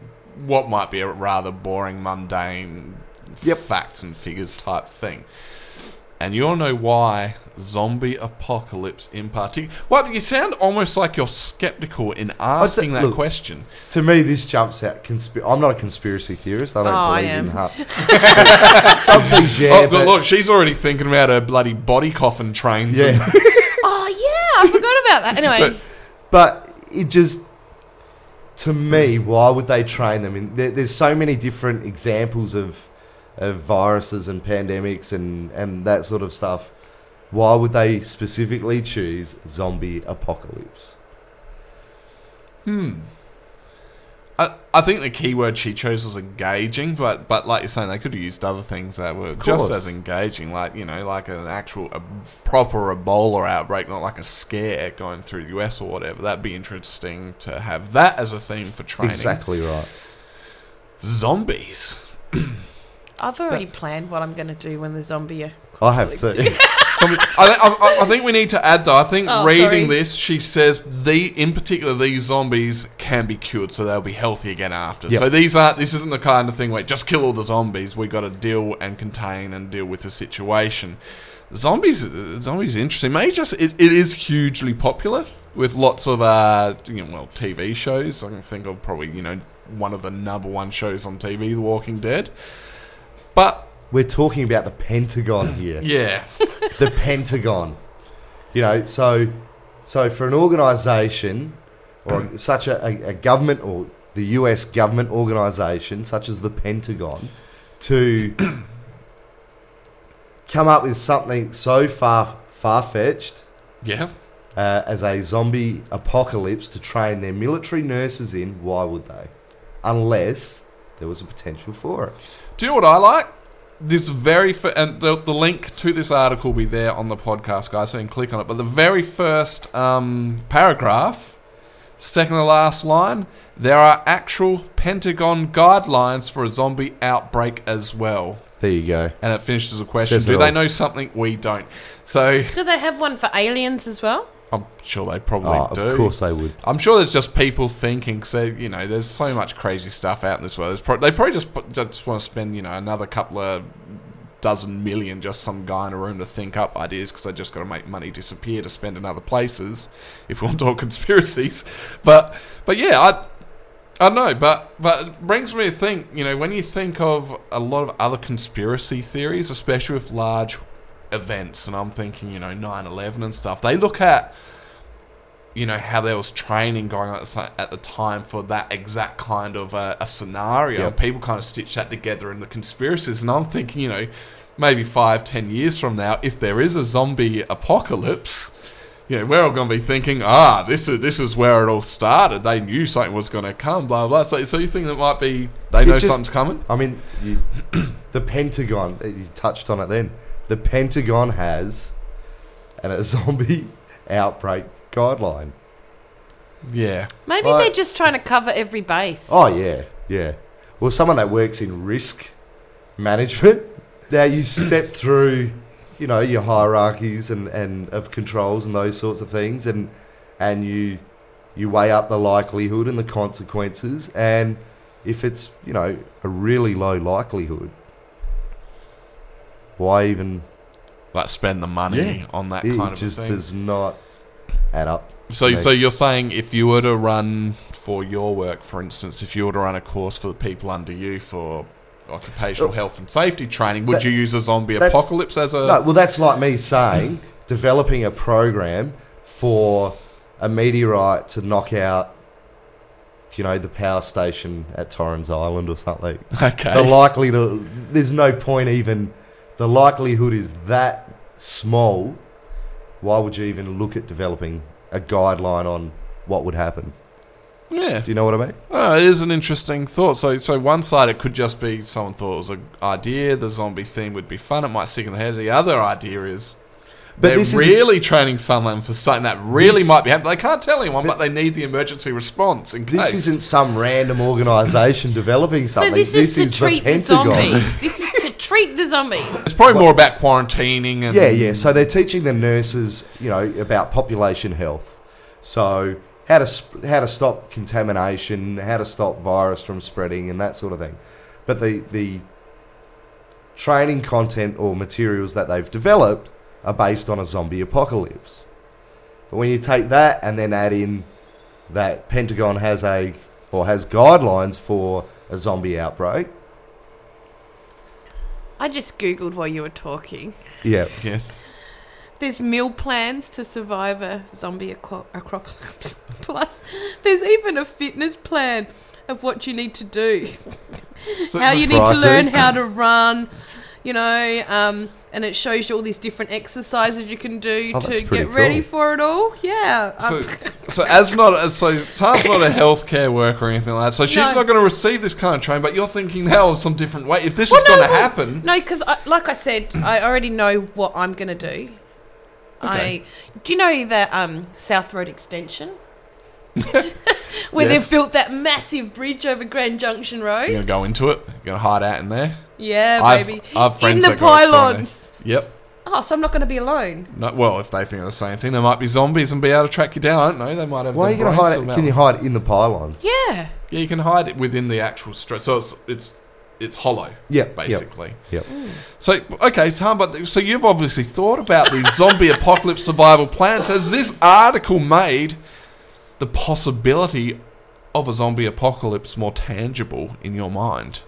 what might be a rather boring, mundane Yep. facts and figures type thing. And you all know why zombie apocalypse in particular. Well, you sound almost like you're skeptical in asking that look, question. To me, this jumps out. Consp- I'm not a conspiracy theorist. I don't Oh, I believe in am. ha- <laughs> <laughs> some things. Yeah, oh, but, look, she's already thinking about her bloody body coffin trains. and- yeah. <laughs> Oh yeah, I forgot about that. Anyway, but it just to me, why would they train them? In there, there's so many different examples of of viruses and pandemics and and that sort of stuff. Why would they specifically choose zombie apocalypse? Hmm. I, I think the keyword she chose was engaging, but but like you're saying, they could have used other things that were just as engaging, like you know, like an actual a proper Ebola outbreak, not like a scare going through the US or whatever. That'd be interesting to have that as a theme for training. Exactly right. Zombies. <clears throat> I've already planned what I'm going to do when the zombie. I have to. Zombie- <laughs> I, I, I think we need to add though. I think Oh, reading sorry. this, she says the in particular these zombies can be cured, so they'll be healthy again after. Yep. So these aren't. This isn't the kind of thing where just kill all the zombies. We got to deal and contain and deal with the situation. Zombies, uh, zombies, is interesting. Maybe just it, it is hugely popular with lots of uh, you know, well, TV shows. I can think of probably you know one of the number one shows on TV, The Walking Dead. But We're talking about the Pentagon <clears throat> here. yeah, the Pentagon. You know, so so for an organisation or <clears throat> such a, a, a government or the U.S. government organisation such as the Pentagon to <clears throat> come up with something so far far fetched yeah. uh, as a zombie apocalypse to train their military nurses in, why would they? Unless there was a potential for it. Do you know what I like? This very fir- and the, the link to this article will be there on the podcast, guys. So you can click on it. But the very first um, paragraph, second to last line, there are actual Pentagon guidelines for a zombie outbreak as well. There you go. And it finishes with a question: Says Do they all. know something we don't? So Do they have one for aliens as well? I'm sure they probably Oh, do. of course they would. I'm sure there's just people thinking, so you know, there's so much crazy stuff out in this world. Pro- they probably just put- just want to spend, you know, another couple of dozen million just some guy in a room to think up ideas because they just got to make money disappear to spend in other places. If we want <laughs> to talk conspiracies, but but yeah, I. I know, but but it brings me to think. You know, when you think of a lot of other conspiracy theories, especially with large events, and I'm thinking, you know, 9/11 and stuff. They look at you know how there was training going on at the si- at the time for that exact kind of uh, a scenario. Yep. And people kind of stitch that together in the conspiracies, and I'm thinking, you know, maybe five, ten years from now, if there is a zombie apocalypse, you know, we're all going to be thinking, ah, this is this is where it all started. They knew something was going to come, blah blah. So, so you think that might be they It know just- something's coming? I mean, you, <clears throat> the Pentagon, you touched on it then. The Pentagon has an, a <laughs> zombie outbreak guideline. Yeah, Maybe Like- they're just trying to cover every base. Oh, yeah, yeah. Well, someone that works in risk management, now you step <coughs> through, you know, your hierarchies and, and of controls and those sorts of things, and and you you weigh up the likelihood and the consequences, and if it's you know a really low likelihood, why even like spend the money Yeah. on that it kind of just thing. does not add up. So, so you're saying if you were to run for your work, for instance, if you were to run a course for the people under you for occupational Oh. health and safety training, would That- you use a zombie apocalypse as a? No, well, that's like me saying developing a program for a meteorite to knock out, you know, the power station at Torrens Island or something. <laughs> Okay. The likely to, there's no point even. The likelihood is that small. Why would you even look at developing a guideline on what would happen? yeah. Do you know what I mean? Oh, it is an interesting thought. So, so one side it could just be someone thought it was an idea. The zombie theme would be fun. It might stick in the head. The other idea is. But they're this isn't- really training someone for something that really This- might be happening. They can't tell anyone, but they need the emergency response in case. This isn't some random organisation developing something. so something. this is to treat the, Pentagon. zombies. <laughs> this is to treat the zombies. It's probably more about quarantining and Yeah, yeah. So they're teaching the nurses, you know, about population health. So how to sp- how to stop contamination, how to stop virus from spreading, and that sort of thing. But the the training content or materials that they've developed are based on a zombie apocalypse. But when you take that and then add in that Pentagon has a or has guidelines for a zombie outbreak, I just googled while you were talking. yeah, <laughs> Yes. There's meal plans to survive a zombie acro- acropolis. <laughs> Plus, there's even a fitness plan of what you need to do. So how you need to learn how to run, you know, um, and it shows you all these different exercises you can do Oh, to get pretty ready cool. for it all. Yeah. So, um, so as not as so Tan's not a <laughs> healthcare worker or anything like that. So she's No. not going to receive this kind of training. But you're thinking now of some different way. If this Well, is going to well, happen, No, because like I said, I already know what I'm going to do. Okay. I do you know that um, South Road extension <laughs> where Yes. they've built that massive bridge over Grand Junction Road. you're going to go into it. You're going to hide out in there. Yeah, I've- baby. I've friends In the that go explore there. pylons. Yep. Oh, so I'm not going to be alone. No, well, if they think of the same thing, there might be zombies and be able to track you down. I don't know. They might have. why are you going to hide? It? Can you hide in the pylons? Yeah. Yeah, you can hide it within the actual stretch. So it's it's it's hollow. Yeah, yep. basically. Yep. So okay, Tom, but so you've obviously thought about these zombie apocalypse survival plans. Has this article made the possibility of a zombie apocalypse more tangible in your mind?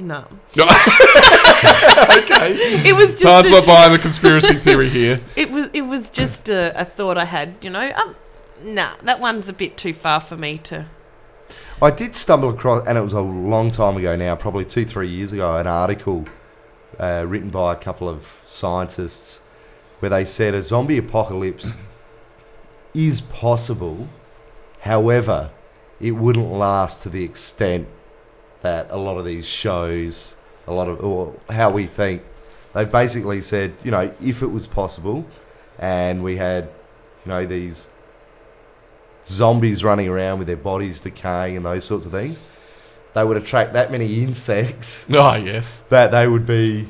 No. <laughs> okay, It was just Tom's a- not buying the conspiracy theory here. <laughs> it was it was just a, a thought I had, you know. Um, nah, that one's a bit too far for me to. I did stumble across, and it was a long time ago now, probably two, three years ago, an article uh, written by a couple of scientists where they said a zombie apocalypse is possible. However, it wouldn't last to the extent that a lot of these shows, a lot of, or how we think, they basically said, you know, if it was possible and we had, you know, these zombies running around with their bodies decaying and those sorts of things, they would attract that many insects Oh <laughs> yes, that they would be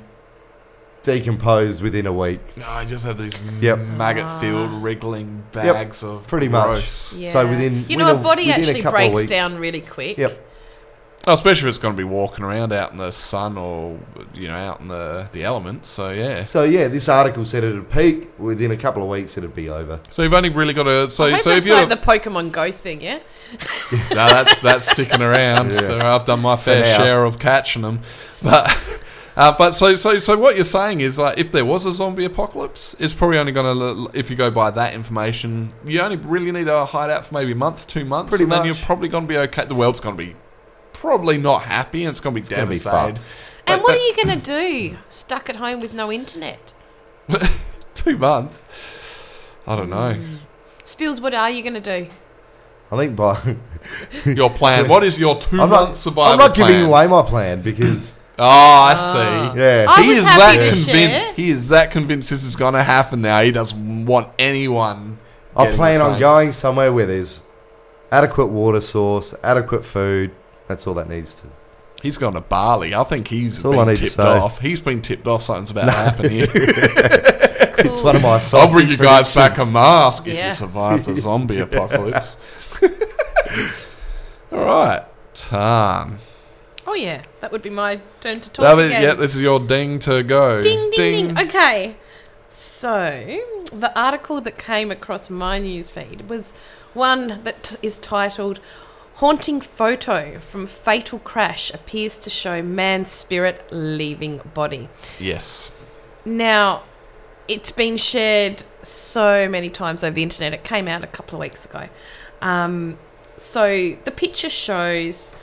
decomposed within a week. No, I just have these Yep. maggot-filled, ah. wriggling bags of pretty much. Yeah. So within- you know, within a a- body within a actually breaks weeks. down really quick. Yep. Oh, especially if it's going to be walking around out in the sun or you know out in the the elements. So yeah. So yeah, this article said it'd peak within a couple of weeks. It'd be over. So you've only really got to. So I hope so if you're like the Pokemon Go thing, yeah. <laughs> no, that's that's sticking around. <laughs> Yeah. I've done my fair share of catching them, but. <laughs> Uh, but so, so, so, what you're saying is, like, if there was a zombie apocalypse, it's probably only going to, if you go by that information, you only really need a hideout for maybe a month, two months, Pretty and then you're probably going to be okay. The world's going to be probably not happy, and it's going to be gonna be fucked. And But- what but- are you going to do? Stuck at home with no internet? <laughs> two months? I don't know. Mm. Spills, what are you going to do? I think by <laughs> Your plan. What is your 2 I'm month not. survival I'm not plan? giving away my plan because Oh, <laughs> I see. yeah. I he was is happy that to convinced. share. He is that convinced this is going to happen now. He doesn't want anyone. I plan on going somewhere where there's adequate water source, adequate food. That's all that needs to. He's gone to Bali. I think he's That's all I been need to tipped say. off. He's been tipped off. Something's about to happen here. <laughs> <laughs> It's one of my. I'll bring you guys back a predictions. mask if Yeah. you survive the <laughs> zombie apocalypse. all right, Tan. Oh yeah, that would be my turn to talk That is, again. yeah, this is your ding to go. Ding, ding, ding, Okay. So, the article that came across my newsfeed was one that is titled Haunting Photo from Fatal Crash Appears to Show Man's Spirit Leaving Body. Yes. Now, it's been shared so many times over the internet. It came out a couple of weeks ago. Um, so, the picture shows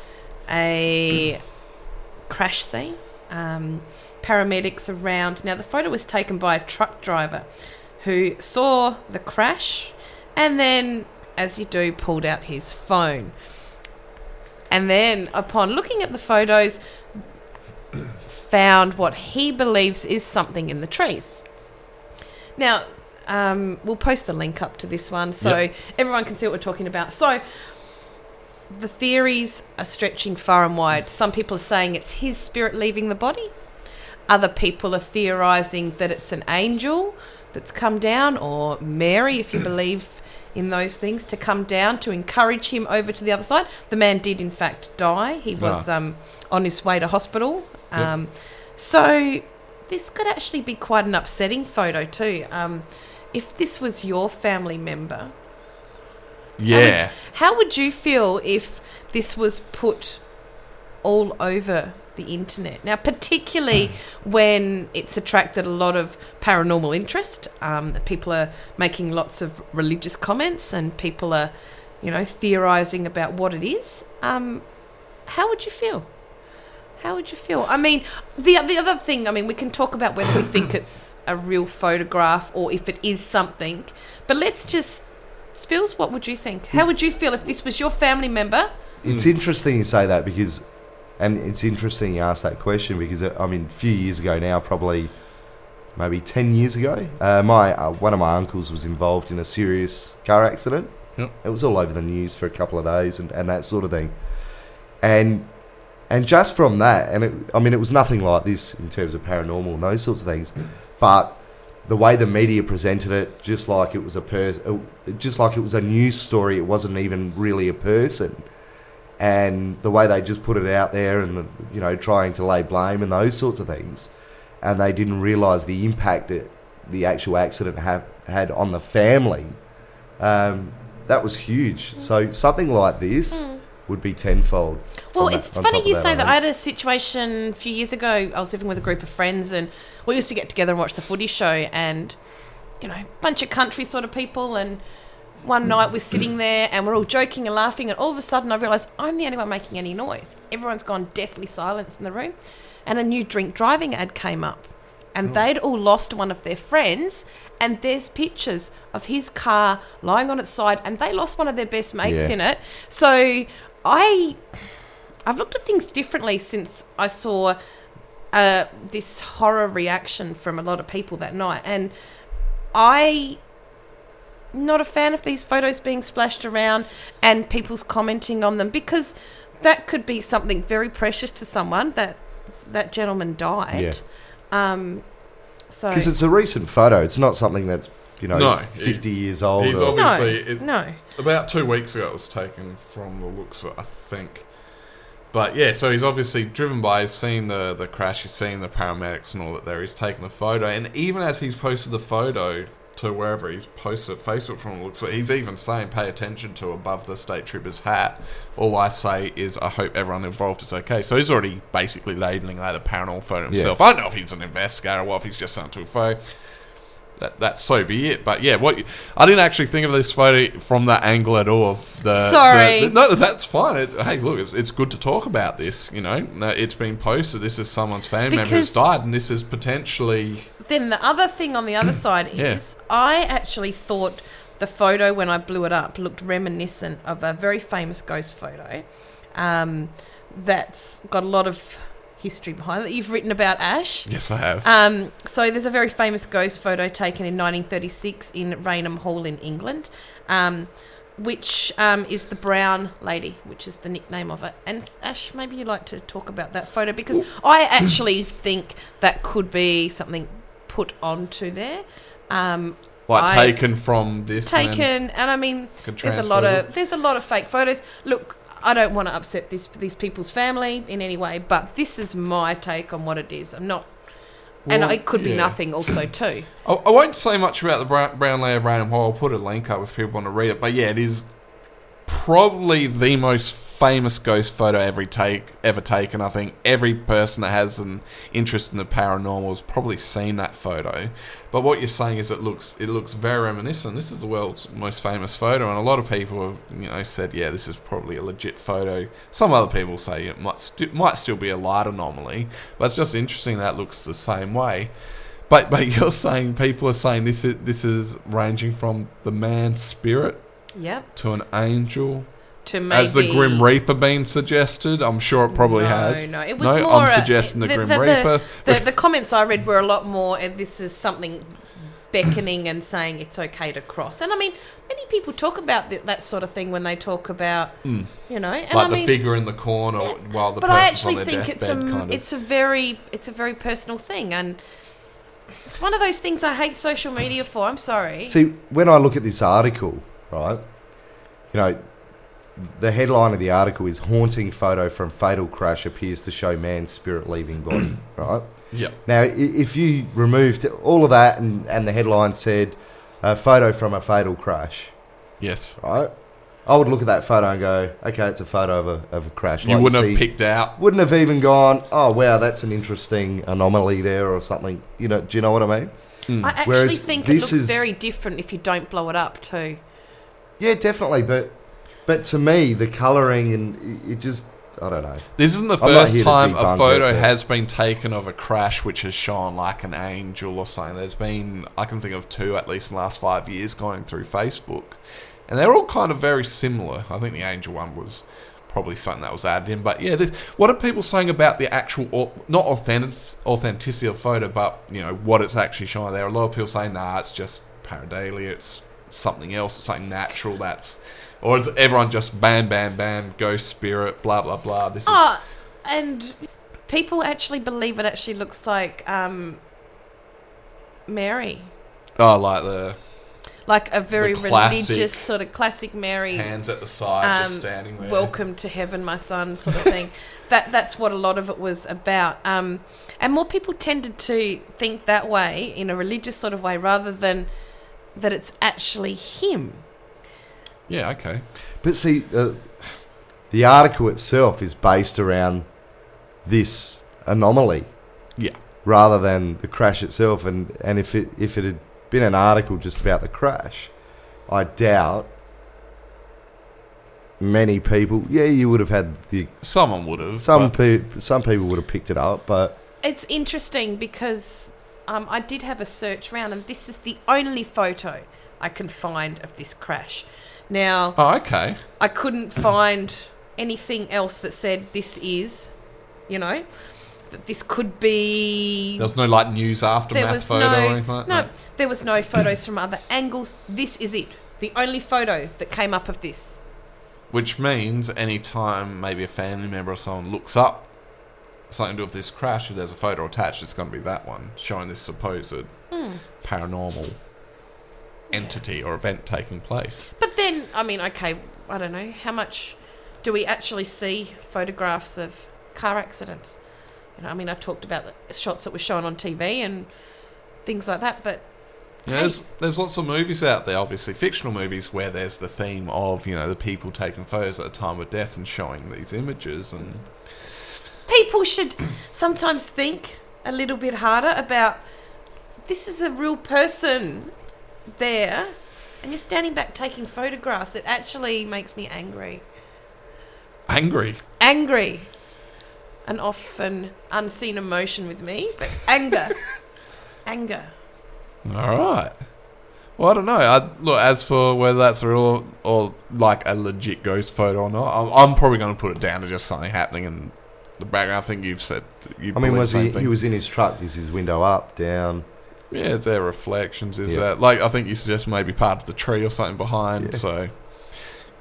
a <clears throat> crash scene. Um, paramedics around. Now, the photo was taken by a truck driver who saw the crash and then, as you do, pulled out his phone. And then, upon looking at the photos, found what he believes is something in the trees. Now, um, we'll post the link up to this one so Yep. everyone can see what we're talking about. So, the theories are stretching far and wide. Some people are saying it's his spirit leaving the body. Other people are theorizing that it's an angel that's come down, or Mary, if you <clears throat> believe in those things, to come down to encourage him over to the other side. The man did, in fact, die. He was Ah. um, on his way to hospital. Yep. Um, So, this could actually be quite an upsetting photo, too. Um, if this was your family member, Yeah. how would you feel if this was put all over the internet? Now, particularly when it's attracted a lot of paranormal interest. Um, people are making lots of religious comments and people are, you know, theorizing about what it is. Um, how would you feel? How would you feel? I mean, the the other thing. I mean, we can talk about whether we think it's a real photograph or if it is something. But let's just Spills. What would you think? How would you feel if this was your family member? It's interesting you say that because, and it's interesting you ask that question because uh, I mean, a few years ago now, probably maybe ten years ago, uh, my uh, one of my uncles was involved in a serious car accident. Yep. It was all over the news for a couple of days and, and that sort of thing, and and just from that, and it, I mean, it was nothing like this in terms of paranormal and those sorts of things, but the way the media presented it, just like it was a person, just like it was a news story, it wasn't even really a person and the way they just put it out there and the, you know trying to lay blame and those sorts of things and they didn't realize the impact it, the actual accident ha- had on the family um, that was huge so something like this would be tenfold Well, on that- it's funny you say I that. I had a situation a few years ago. I was living with a group of friends, and we used to get together and watch the footy show. And you know, a bunch of country sort of people. And one night we're sitting there, and we're all joking and laughing. And all of a sudden, I realised I'm the only one making any noise. Everyone's gone deathly silent in the room, and a new drink driving ad came up. And they'd all lost one of their friends, and there's pictures of his car lying on its side, and they lost one of their best mates Yeah. in it. So I I've looked at things differently since I saw uh, this horror reaction from a lot of people that night, and I not a fan of these photos being splashed around and people's commenting on them because that could be something very precious to someone that that gentleman died. Yeah. Um, So Because it's a recent photo. It's not something that's you know No, he- 50 years old. he's or- obvi- no, obviously, it- no. About two weeks ago, it was taken from the looks of it, I think. But yeah, so he's obviously driven by, he's seen the, the crash, he's seen the paramedics and all that there. He's taken the photo, and even as he's posted the photo to wherever he's posted it, Facebook from looks of it, he's even saying, pay attention to above the state trooper's hat. All I say is, I hope everyone involved is okay. So he's already basically labeling that a paranormal photo himself. I don't know if he's an investigator or what, if he's just sent to a photo that that's so be it. But yeah, what I didn't actually think of this photo from that angle at all. The, Sorry. the- the- no, that's fine. It, hey, look, it's, it's good to talk about this. You know, it's been posted. This is someone's family member who's died, and this is potentially Then the other thing on the other <clears throat> side Yeah. is I actually thought the photo when I blew it up looked reminiscent of a very famous ghost photo um, that's got a lot of history behind it. You've written about Ash. yes, I have. Um, so there's a very famous ghost photo taken in 1936 in Raynham Hall in England, um, which um, is the Brown Lady, which is the nickname of it. And Ash, maybe you'd like to talk about that photo because I actually think that could be something put onto there. Um, like I- taken from this. taken, and I mean, there's a lot of there's a lot of fake photos. Look, I don't want to upset this these people's family in any way, but this is my take on what it is. I'm not, and it could be yeah. nothing also too. I, I won't say much about the Brown, Brown Lady Raynham Hall. I'll put a link up if people want to read it. But yeah, it is probably the most famous ghost photo ever take ever taken. I think every person that has an interest in the paranormal has probably seen that photo. But what you're saying is it looks it looks very reminiscent. This is the world's most famous photo, and a lot of people have you know said, yeah, this is probably a legit photo. Some other people say it might sti- might still be a light anomaly, but it's just interesting that it looks the same way. But but <laughs> you're saying people are saying this is this is ranging from the man's spirit Yep. to an angel. To maybe Has the Grim Reaper been suggested? I'm sure it probably no, has. No, it was no, more. I'm a- suggesting the, Grim the, Reaper. The, the comments I read were a lot more. And this is something beckoning and saying it's okay to cross. And I mean, many people talk about th- that sort of thing when they talk about, hmm. you know, and like I the mean, figure in the corner while the but I person's on actually their think it's a deathbed, kind of. it's a very it's a very personal thing, and it's one of those things I hate social media for. I'm sorry. See, when I look at this article, right, you know, the headline of the article is Haunting Photo from Fatal Crash Appears to Show Man's Spirit Leaving Body, <clears throat> right? yeah. Now, if you removed all of that and, and the headline said a photo from a fatal crash, Yes. right? I would look at that photo and go, okay, it's a photo of a, of a crash. You Like wouldn't see- have picked out. Wouldn't have even gone, oh, wow, that's an interesting anomaly there or something. You know, do you know what I mean? Hmm. I actually Whereas think it looks is- very different if you don't blow it up too. Yeah, definitely. But but to me, the colouring and it just, I don't know. This isn't the I'm first time a photo it, has been taken of a crash which has shown like an angel or something. There's been, I can think of two at least in the last five years going through Facebook. And they're all kind of very similar. I think the angel one was probably something that was added in. But yeah, this, what are people saying about the actual, not authentic, authenticity of photo, but, you know, what it's actually showing there? A lot of people say, nah, it's just pareidolia, it's something else, it's something natural that's... Or is everyone just bam, bam, bam, ghost spirit, blah, blah, blah. This is Oh, and people actually believe it actually looks like um, Mary. Oh, like the Like a very The classic religious sort of classic Mary. hands at the side, just um, standing there. Welcome to heaven, my son, sort of thing. <laughs> that that's what a lot of it was about. Um, and more people tended to think that way in a religious sort of way, rather than that it's actually him. Yeah, okay. But see, uh, the article itself is based around this anomaly Yeah. rather than the crash itself. And, and if it if it had been an article just about the crash, I doubt many people. Yeah, you would have had the Someone would have. some pe- some people would have picked it up, but It's interesting because um, I did have a search round, and this is the only photo I can find of this crash. Now, Oh, okay. I couldn't find anything else that said this is, you know, that this could be. There was no like news aftermath photo no, or anything like no, that. there was no photos from other angles. This is it. The only photo that came up of this. Which means any time maybe a family member or someone looks up something to do with this crash. If there's a photo attached, it's going to be that one showing this supposed Hmm. paranormal entity or event taking place. But then, I mean, okay, I don't know how much do we actually see photographs of car accidents? You know, I mean, I talked about the shots that were shown on TV and things like that, but Yeah, there's, there's lots of movies out there, obviously fictional movies, where there's the theme of you know the people taking photos at the time of death and showing these images, and people should sometimes think a little bit harder about this is a real person there and you're standing back taking photographs it actually makes me angry angry. angry an often unseen emotion with me but anger <laughs> anger All right. Well, I don't know. I, look, as for whether that's real or like a legit ghost photo or not, I'm, I'm probably going to put it down to just something happening in the background. I think you've said. You I mean, was he? thing. He was in his truck. Is his window up, down? Yeah, is there reflections? Is Yeah. that like I think you suggest maybe part of the tree or something behind? Yeah. So,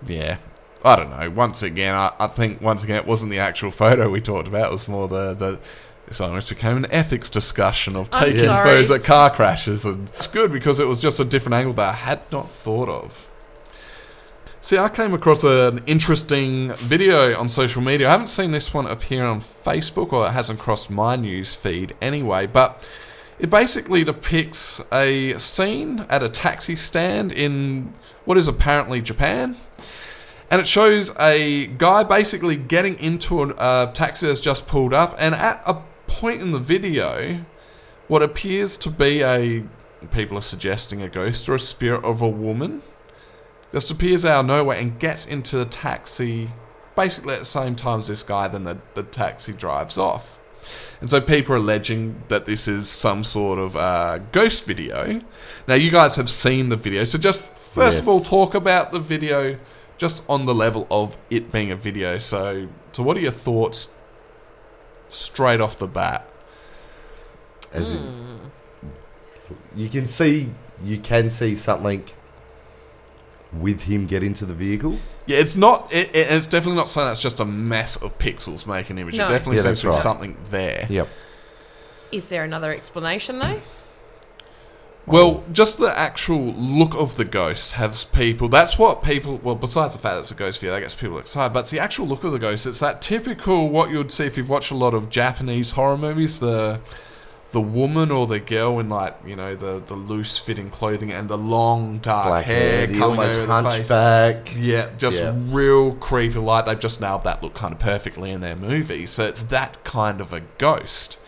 yeah, I don't know. Once again, I, I think once again it wasn't the actual photo we talked about. It was more the the. This almost became an ethics discussion of I'm taking sorry. photos at car crashes, and it's good because it was just a different angle that I had not thought of. See, I came across an interesting video on social media. I haven't seen this one appear on Facebook, or it hasn't crossed my news feed anyway. But it basically depicts a scene at a taxi stand in what is apparently Japan. And it shows a guy basically getting into a uh, taxi that's just pulled up. And at a point in the video, what appears to be a. People are suggesting a ghost or a spirit of a woman just appears out of nowhere and gets into the taxi basically at the same time as this guy, then the, the taxi drives off. And so people are alleging that this is some sort of uh, ghost video. Now, you guys have seen the video, so just first of all, talk about the video just on the level of it being a video. So, so what are your thoughts straight off the bat? As in, you can see, you can see something with him get into the vehicle. Yeah, it's not. It, it, it's definitely not something that's just a mess of pixels making image. No. It definitely Yeah, seems that's to be right. something there. Yep. is there another explanation though Well, just the actual look of the ghost has people. That's what people. Well, besides the fact that it's a ghost video, that gets people excited. But it's the actual look of the ghost. It's that typical what you would see if you've watched a lot of Japanese horror movies. The the woman or the girl in like you know the the loose fitting clothing and the long dark Black hair hair, coming almost over the face. hunchback. Yeah, just Yeah. real creepy Like They've just nailed that look kind of perfectly in their movie. So it's that kind of a ghost.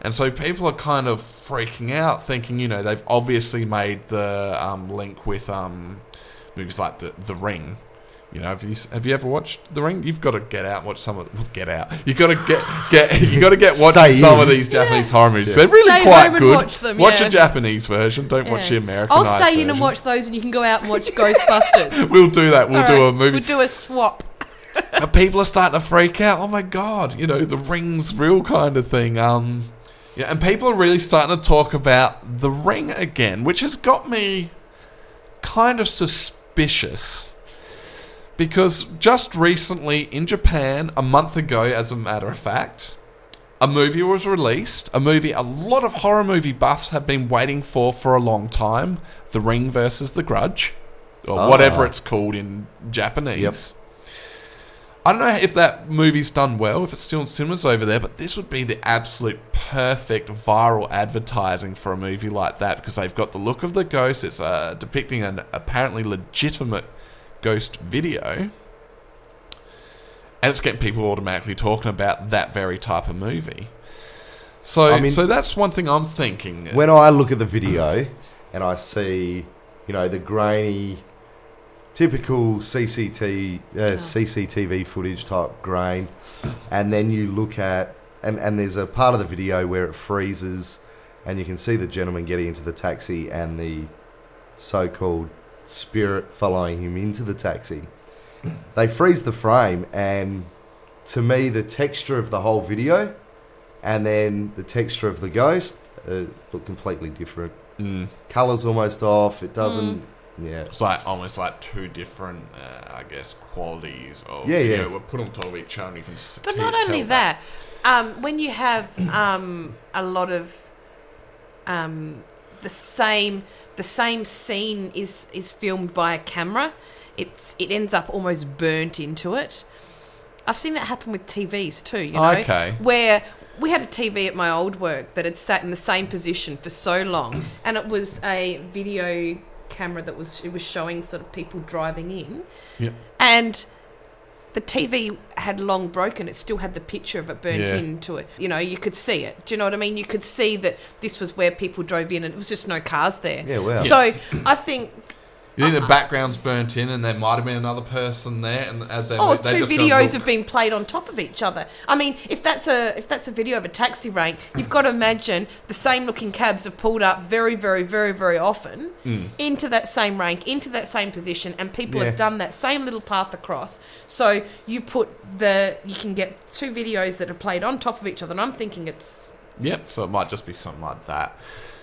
And so people are kind of freaking out, thinking, you know, they've obviously made the um, link with um, movies like The, the Ring. You know, have you have you ever watched The Ring? You've got to get out and watch some of well, get out. You got to get get <laughs> you got to get watching Stay some in. of these Japanese Yeah. horror movies. Yeah. They're really Stay quite home and good. watch them, watch yeah. the Japanese version. Don't watch the American. i'll stay in and watch those and you can go out and watch ghostbusters <laughs> We'll do that. We'll All do right, a movie. we'll do a swap And people are starting to freak out. Oh my god, you know the rings real kind of thing. Um, yeah, and people are really starting to talk about the ring again, which has got me kind of suspicious. Because just recently in Japan, a month ago, as a matter of fact, a movie was released. A movie a lot of horror movie buffs have been waiting for for a long time. The Ring versus The Grudge, or Ah. whatever it's called in Japanese. Yep. I don't know if that movie's done well, if it's still in cinemas over there, but this would be the absolute perfect viral advertising for a movie like that because they've got the look of the ghost. It's uh, depicting an apparently legitimate ghost video. And it's getting people automatically talking about that very type of movie. So, I mean- so that's one thing I'm thinking. When I look at the video <clears throat> and I see, you know, the grainy, typical CCT, uh, CCTV footage type grain, and then you look at, and, and there's a part of the video where it freezes, and you can see the gentleman getting into the taxi and the so-called spirit following him into the taxi. They freeze the frame, and to me, the texture of the whole video and then the texture of the ghost uh, look completely different. Mm. Colors almost off. It doesn't. Yeah. It's like almost like two different, uh, I guess, qualities of Yeah, yeah. video were put on top of each other. And you can s- But tell not only that. that, um, when you have um, a lot of um, the same the same scene is is filmed by a camera, it's it ends up almost burnt into it. I've seen that happen with TVs too. You know, Okay. where we had a TV at my old work that had sat in the same position for so long, <clears throat> and it was a video camera that was it was showing sort of people driving in, Yep. and the TV had long broken. It still had the picture of it burnt Yeah. into it. You know, you could see it. Do you know what I mean? You could see that this was where people drove in, and it was just no cars there. Yeah, wow. So I think You think the background's burnt in, and there might have been another person there, and as they Oh, they two videos have been played on top of each other. I mean, if that's a if that's a video of a taxi rank, you've got to imagine the same looking cabs have pulled up very, very, very, very often Hmm. into that same rank, into that same position, and people Yeah. have done that same little path across. So you put the you can get two videos that are played on top of each other, and I'm thinking it's Yep. So it might just be something like that.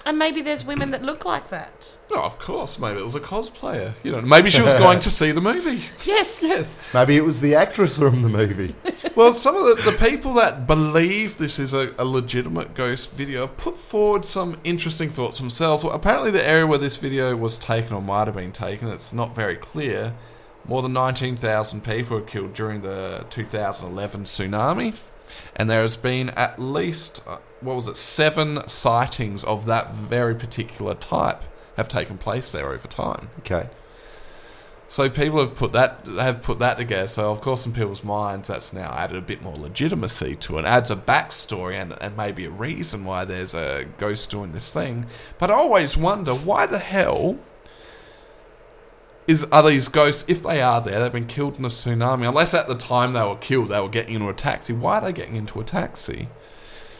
And maybe there's women that look like that. Oh, of course. Maybe it was a cosplayer. You know, maybe she was <laughs> going to see the movie. Yes, Yes. Maybe it was the actress from the movie. <laughs> Well, some of the, the people that believe this is a, a legitimate ghost video have put forward some interesting thoughts themselves. Well, apparently, the area where this video was taken or might have been taken, it's not very clear. More than 19,000 people were killed during the 2011 tsunami. And there has been at least, uh, what was it, seven sightings of that very particular type have taken place there over time. Okay. So people have put that have put that together. So of course, in people's minds, that's now added a bit more legitimacy to it. Adds a backstory and, and maybe a reason why there's a ghost doing this thing. But I always wonder why the hell is are these ghosts? If they are there, they've been killed in a tsunami. Unless at the time they were killed, they were getting into a taxi. Why are they getting into a taxi?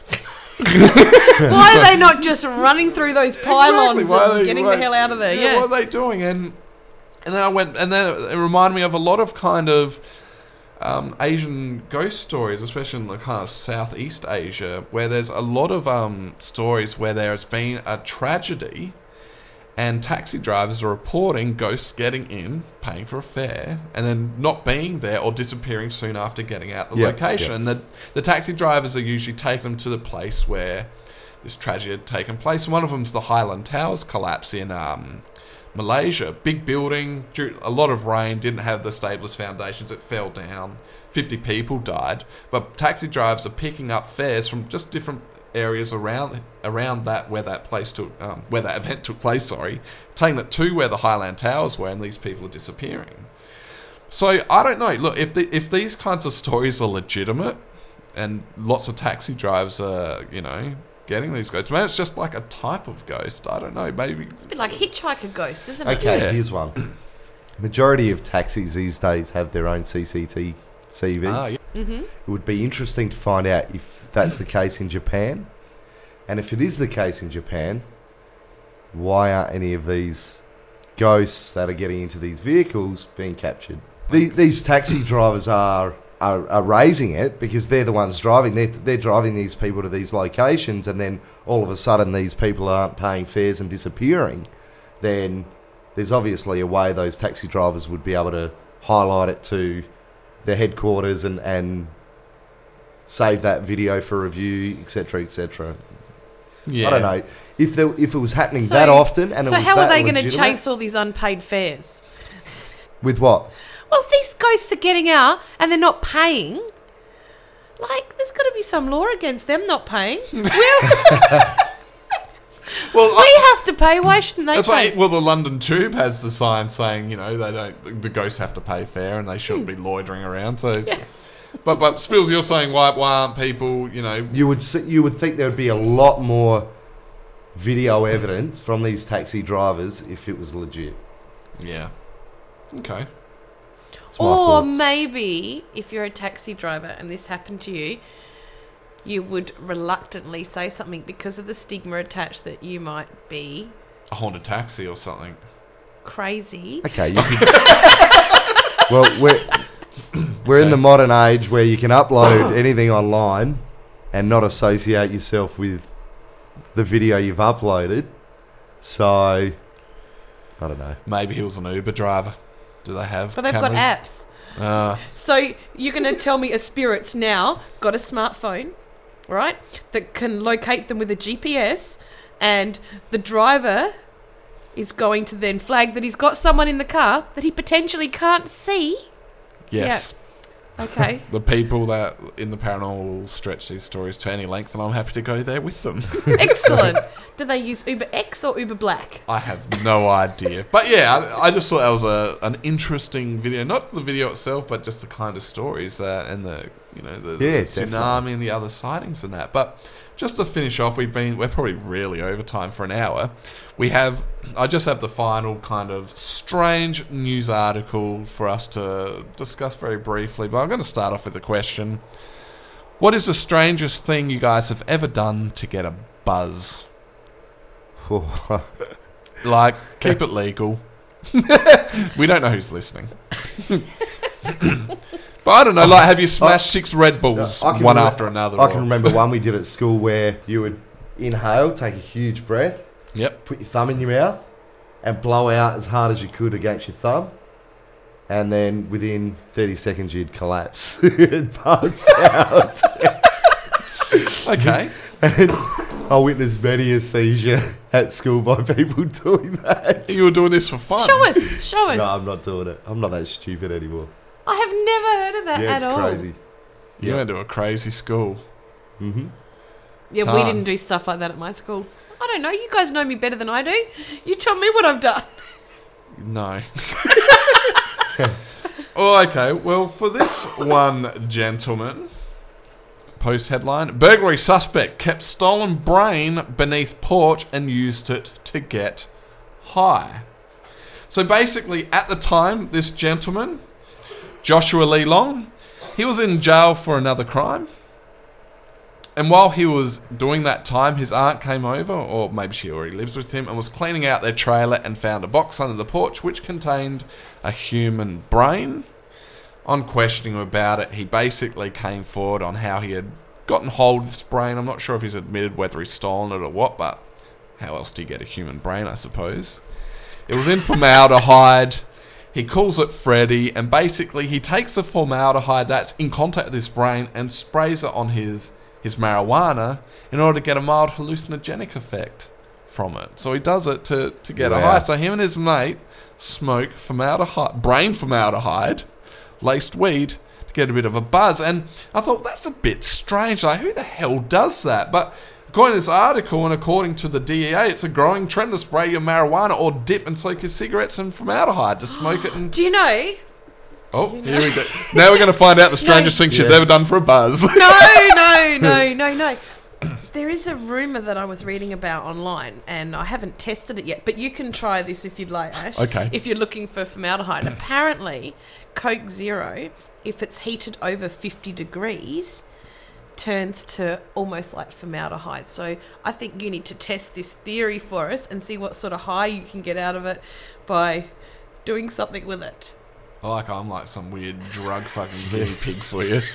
<laughs> Why are they not just running through those pylons Exactly, why are and they- getting why- the hell out of there? Yeah. What are they doing? And and then I went, and then it reminded me of a lot of kind of um, Asian ghost stories, especially in the kind of Southeast Asia, where there's a lot of um, stories where there has been a tragedy. And taxi drivers are reporting ghosts getting in, paying for a fare, and then not being there or disappearing soon after getting out the Yeah, location. And the, the taxi drivers are usually taking them to the place where this tragedy had taken place. One of them's the Highland Towers collapse in um, Malaysia. Big building, a lot of rain, didn't have the stablest foundations, it fell down. 50 people died. But taxi drivers are picking up fares from just different areas around around that where that place took um, where that event took place sorry taking it to where the Highland Towers were and these people are disappearing so I don't know look if the, if these kinds of stories are legitimate and lots of taxi drivers are you know getting these ghosts maybe it's just like a type of ghost I don't know maybe It's a bit like hitchhiker ghosts, isn't it? Okay, Yeah. here's one. Majority of taxis these days have their own CCTVs. Ah, yeah. Mm-hmm. It would be interesting to find out if that's the case in Japan. And if it is the case in Japan, why aren't any of these ghosts that are getting into these vehicles being captured? The, these taxi drivers are, are are raising it because they're the ones driving. They're, they're driving these people to these locations, and then all of a sudden these people aren't paying fares and disappearing. Then there's obviously a way those taxi drivers would be able to highlight it to their headquarters and, and save that video for review, etc., etc. yeah I don't know if there, if it was happening So- that often and so it was how that are they going to chase all these unpaid fares? with what? Well, if these ghosts are getting out and they're not paying, like there's got to be some law against them not paying. <laughs> we well I- have to pay. Why shouldn't they That's pay? why. Well, the London Tube has the sign saying, you know, they don't. The ghosts have to pay fare, and they shouldn't hmm. be loitering around. So, Yeah. But but Spills, you're saying why why aren't people, you know? You would see, you would think there would be a lot more video evidence from these taxi drivers if it was legit. Yeah. Okay. That's my or thoughts. maybe if you're a taxi driver and this happened to you, you would reluctantly say something because of the stigma attached that you might be A haunted taxi or something. crazy. Okay, you could, <laughs> well, we're <clears throat> we're in the modern age where you can upload <coughs> anything online and not associate yourself with the video you've uploaded. So, I don't know. Maybe he was an Uber driver. Do they have? But they've cameras? got apps. Uh, So you're going to tell me a spirit's now got a smartphone right? That can locate them with a GPS, and the driver is going to then flag that he's got someone in the car that he potentially can't see. Yes. Okay. <laughs> The people that in the paranormal will stretch these stories to any length, and I'm happy to go there with them. <laughs> Excellent. <laughs> Do they use Uber X or Uber Black? I have no idea. But yeah, I, I just thought that was a, an interesting video. Not the video itself, but just the kind of stories that and the you know the, the tsunami definitely. and the other sightings and that. But just to finish off, we've been we're probably really over time for an hour. We have I just have the final kind of strange news article for us to discuss very briefly. But I'm going to start off with a question. What is the strangest thing you guys have ever done to get a buzz? <laughs> Like, keep it legal. <laughs> we don't know who's listening. <laughs> but I don't know, like, have you smashed six Red Bulls I can one remem- after another? I or- can remember one we did at school where you would inhale, take a huge breath, Yep. put your thumb in your mouth, and blow out as hard as you could against your thumb. And then within 30 seconds, you'd collapse <laughs> and pass out. <laughs> Okay. And I witnessed many a seizure at school by people doing that. you were doing this for fun. Show us. Show us. No, I'm not doing it. I'm not that stupid anymore. I have never heard of that Yeah, at it's all. crazy. You went to a crazy school. hmm Yeah, we Can't. didn't do stuff like that at my school. I don't know. You guys know me better than I do. You tell me what I've done. No. <laughs> <laughs> oh, okay. Well, for this one gentleman, post headline Burglary suspect kept stolen brain beneath porch and used it to get high. So basically, at the time, this gentleman, Joshua Lee Long, he was in jail for another crime. And while he was doing that time, his aunt came over, or maybe she already lives with him, and was cleaning out their trailer and found a box under the porch which contained a human brain. On questioning him about it, he basically came forward on how he had gotten hold of this brain. I'm not sure if he's admitted whether he's stolen it or what, but how else do you get a human brain, I suppose? It was in formaldehyde. He calls it Freddy, and basically he takes a formaldehyde that's in contact with his brain and sprays it on his his marijuana in order to get a mild hallucinogenic effect from it. So he does it to, to get a high. So him and his mate smoke formaldehyde, brain formaldehyde, laced weed to get a bit of a buzz. And I thought that's a bit strange. Like who the hell does that? But according to this article and according to the DEA, it's a growing trend to spray your marijuana or dip and soak your cigarettes in formaldehyde to smoke it and <gasps> Do you know? Oh, here we go. Now we're going to find out the <laughs> strangest thing she's Yeah. ever done for a buzz. No, no, <laughs> no, no, no. There is a rumor that I was reading about online, and I haven't tested it yet. But you can try this if you'd like, Ash. Okay. If you're looking for formaldehyde, apparently, Coke Zero, if it's heated over 50 degrees, turns to almost like formaldehyde. So I think you need to test this theory for us and see what sort of high you can get out of it by doing something with it. like I'm like some weird drug <laughs> fucking guinea pig for you. <laughs>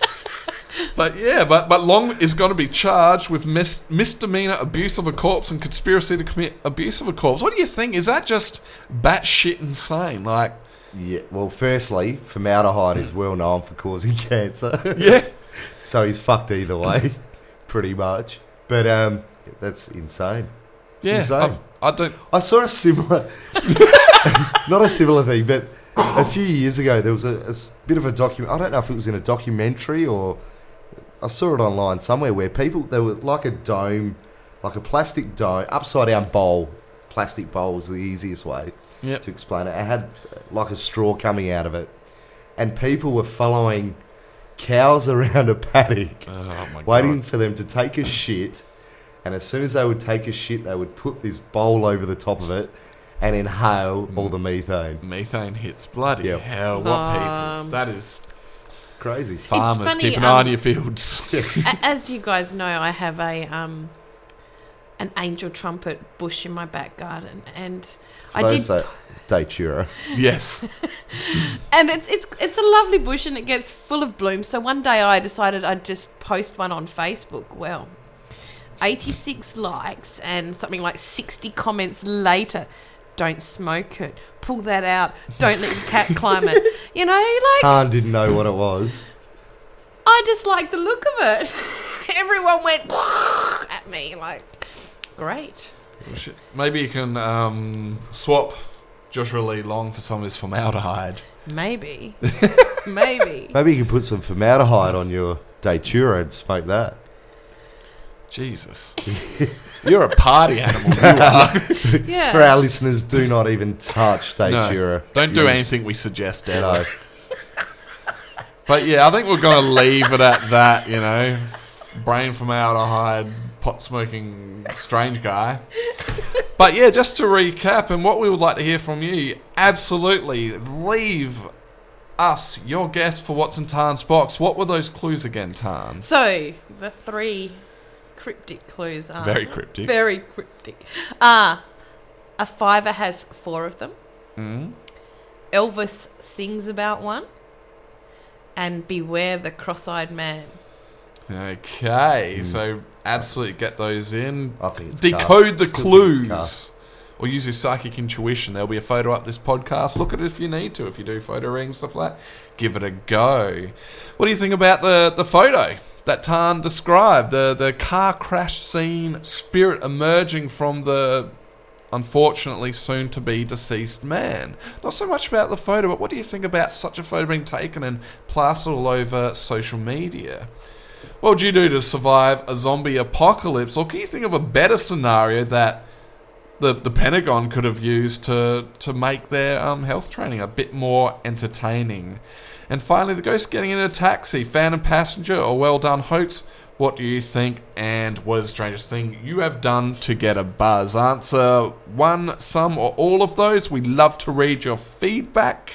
But yeah, but but Long is going to be charged with mis- misdemeanor abuse of a corpse and conspiracy to commit abuse of a corpse. What do you think? Is that just batshit insane? Like, Yeah. Well, firstly, formaldehyde is well known for causing cancer. yeah, <laughs> so he's fucked either way, <laughs> pretty much. But um, that's insane. yeah. Insane. I've- I don't. I saw a similar, <laughs> not a similar thing, but a few years ago there was a bit of a document. I don't know if it was in a documentary or I saw it online somewhere where people they were like a dome, like a plastic dome, upside down bowl. Plastic bowl was the easiest way Yep. to explain it. It had uh, like a straw coming out of it, and people were following cows <laughs> around a paddock Oh my <laughs> waiting god. for them to take a shit. And as soon as they would take a shit, they would put this bowl over the top of it and inhale all the methane. Methane hits bloody Yep. hell. What people? Um, That is Crazy. farmers funny, keep an eye on um, your fields. <laughs> As you guys know, I have a um, an angel trumpet bush in my back garden, and For I those did, that Datura. yes. <laughs> and it's it's it's a lovely bush, and it gets full of blooms. So one day I decided I'd just post one on Facebook. Well, eighty six likes and something like sixty comments later. Don't smoke it. Pull that out. Don't let your cat <laughs> climb it. You know, like Khan didn't know what it was. I just like the look of it. <laughs> everyone went at me like, great. Maybe you can um, swap Joshua Lee Long for some of his formaldehyde. Maybe, <laughs> maybe. Maybe you can put some formaldehyde on your Datura and smoke that. Jesus. <laughs> You're a party animal. You are. <laughs> Yeah. For our listeners, do not even touch Datura. No, don't do Use- anything we suggest, Ed. No. But yeah, I think we're going to leave it at that, you know. Brain from formaldehyde, pot smoking, strange guy. But yeah, just to recap, and what we would like to hear from you, absolutely leave us your guess for what's in Tarn's box. What were those clues again, Tarn? So the three cryptic clues are Very cryptic. Very cryptic. Ah, a fiver has four of them. Mm. Elvis sings about one. And beware the cross-eyed man. Okay, hmm. so absolutely get those in. I think it's Decode the clues. Or use your psychic intuition. There'll be a photo up this podcast. Look at it if you need to. If you do photo rings, stuff like that, give it a go. What do you think about the, the photo that Tan described? The, the car crash scene, spirit emerging from the unfortunately soon to be deceased man. Not so much about the photo, but what do you think about such a photo being taken and plastered all over social media? What would you do to survive a zombie apocalypse? Or can you think of a better scenario that the, the Pentagon could have used to, to make their um, health training a bit more entertaining? And finally, the ghost getting in a taxi, fan and passenger, a well done hoax. What do you think? And what is the strangest thing you have done to get a buzz? Answer one, some, or all of those. We love to read your feedback.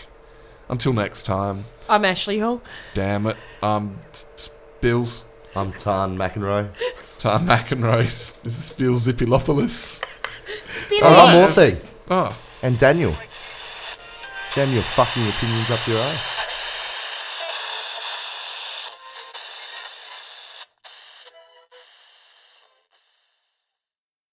Until next time. I'm Ashley Hall. Damn it. Um, s- s- Spills. I'm Tarn McEnroe. Tom McEnroe. This feels Zippilopoulos. Oh, one more thing. Oh. And Daniel. Jam your fucking opinions up your ass.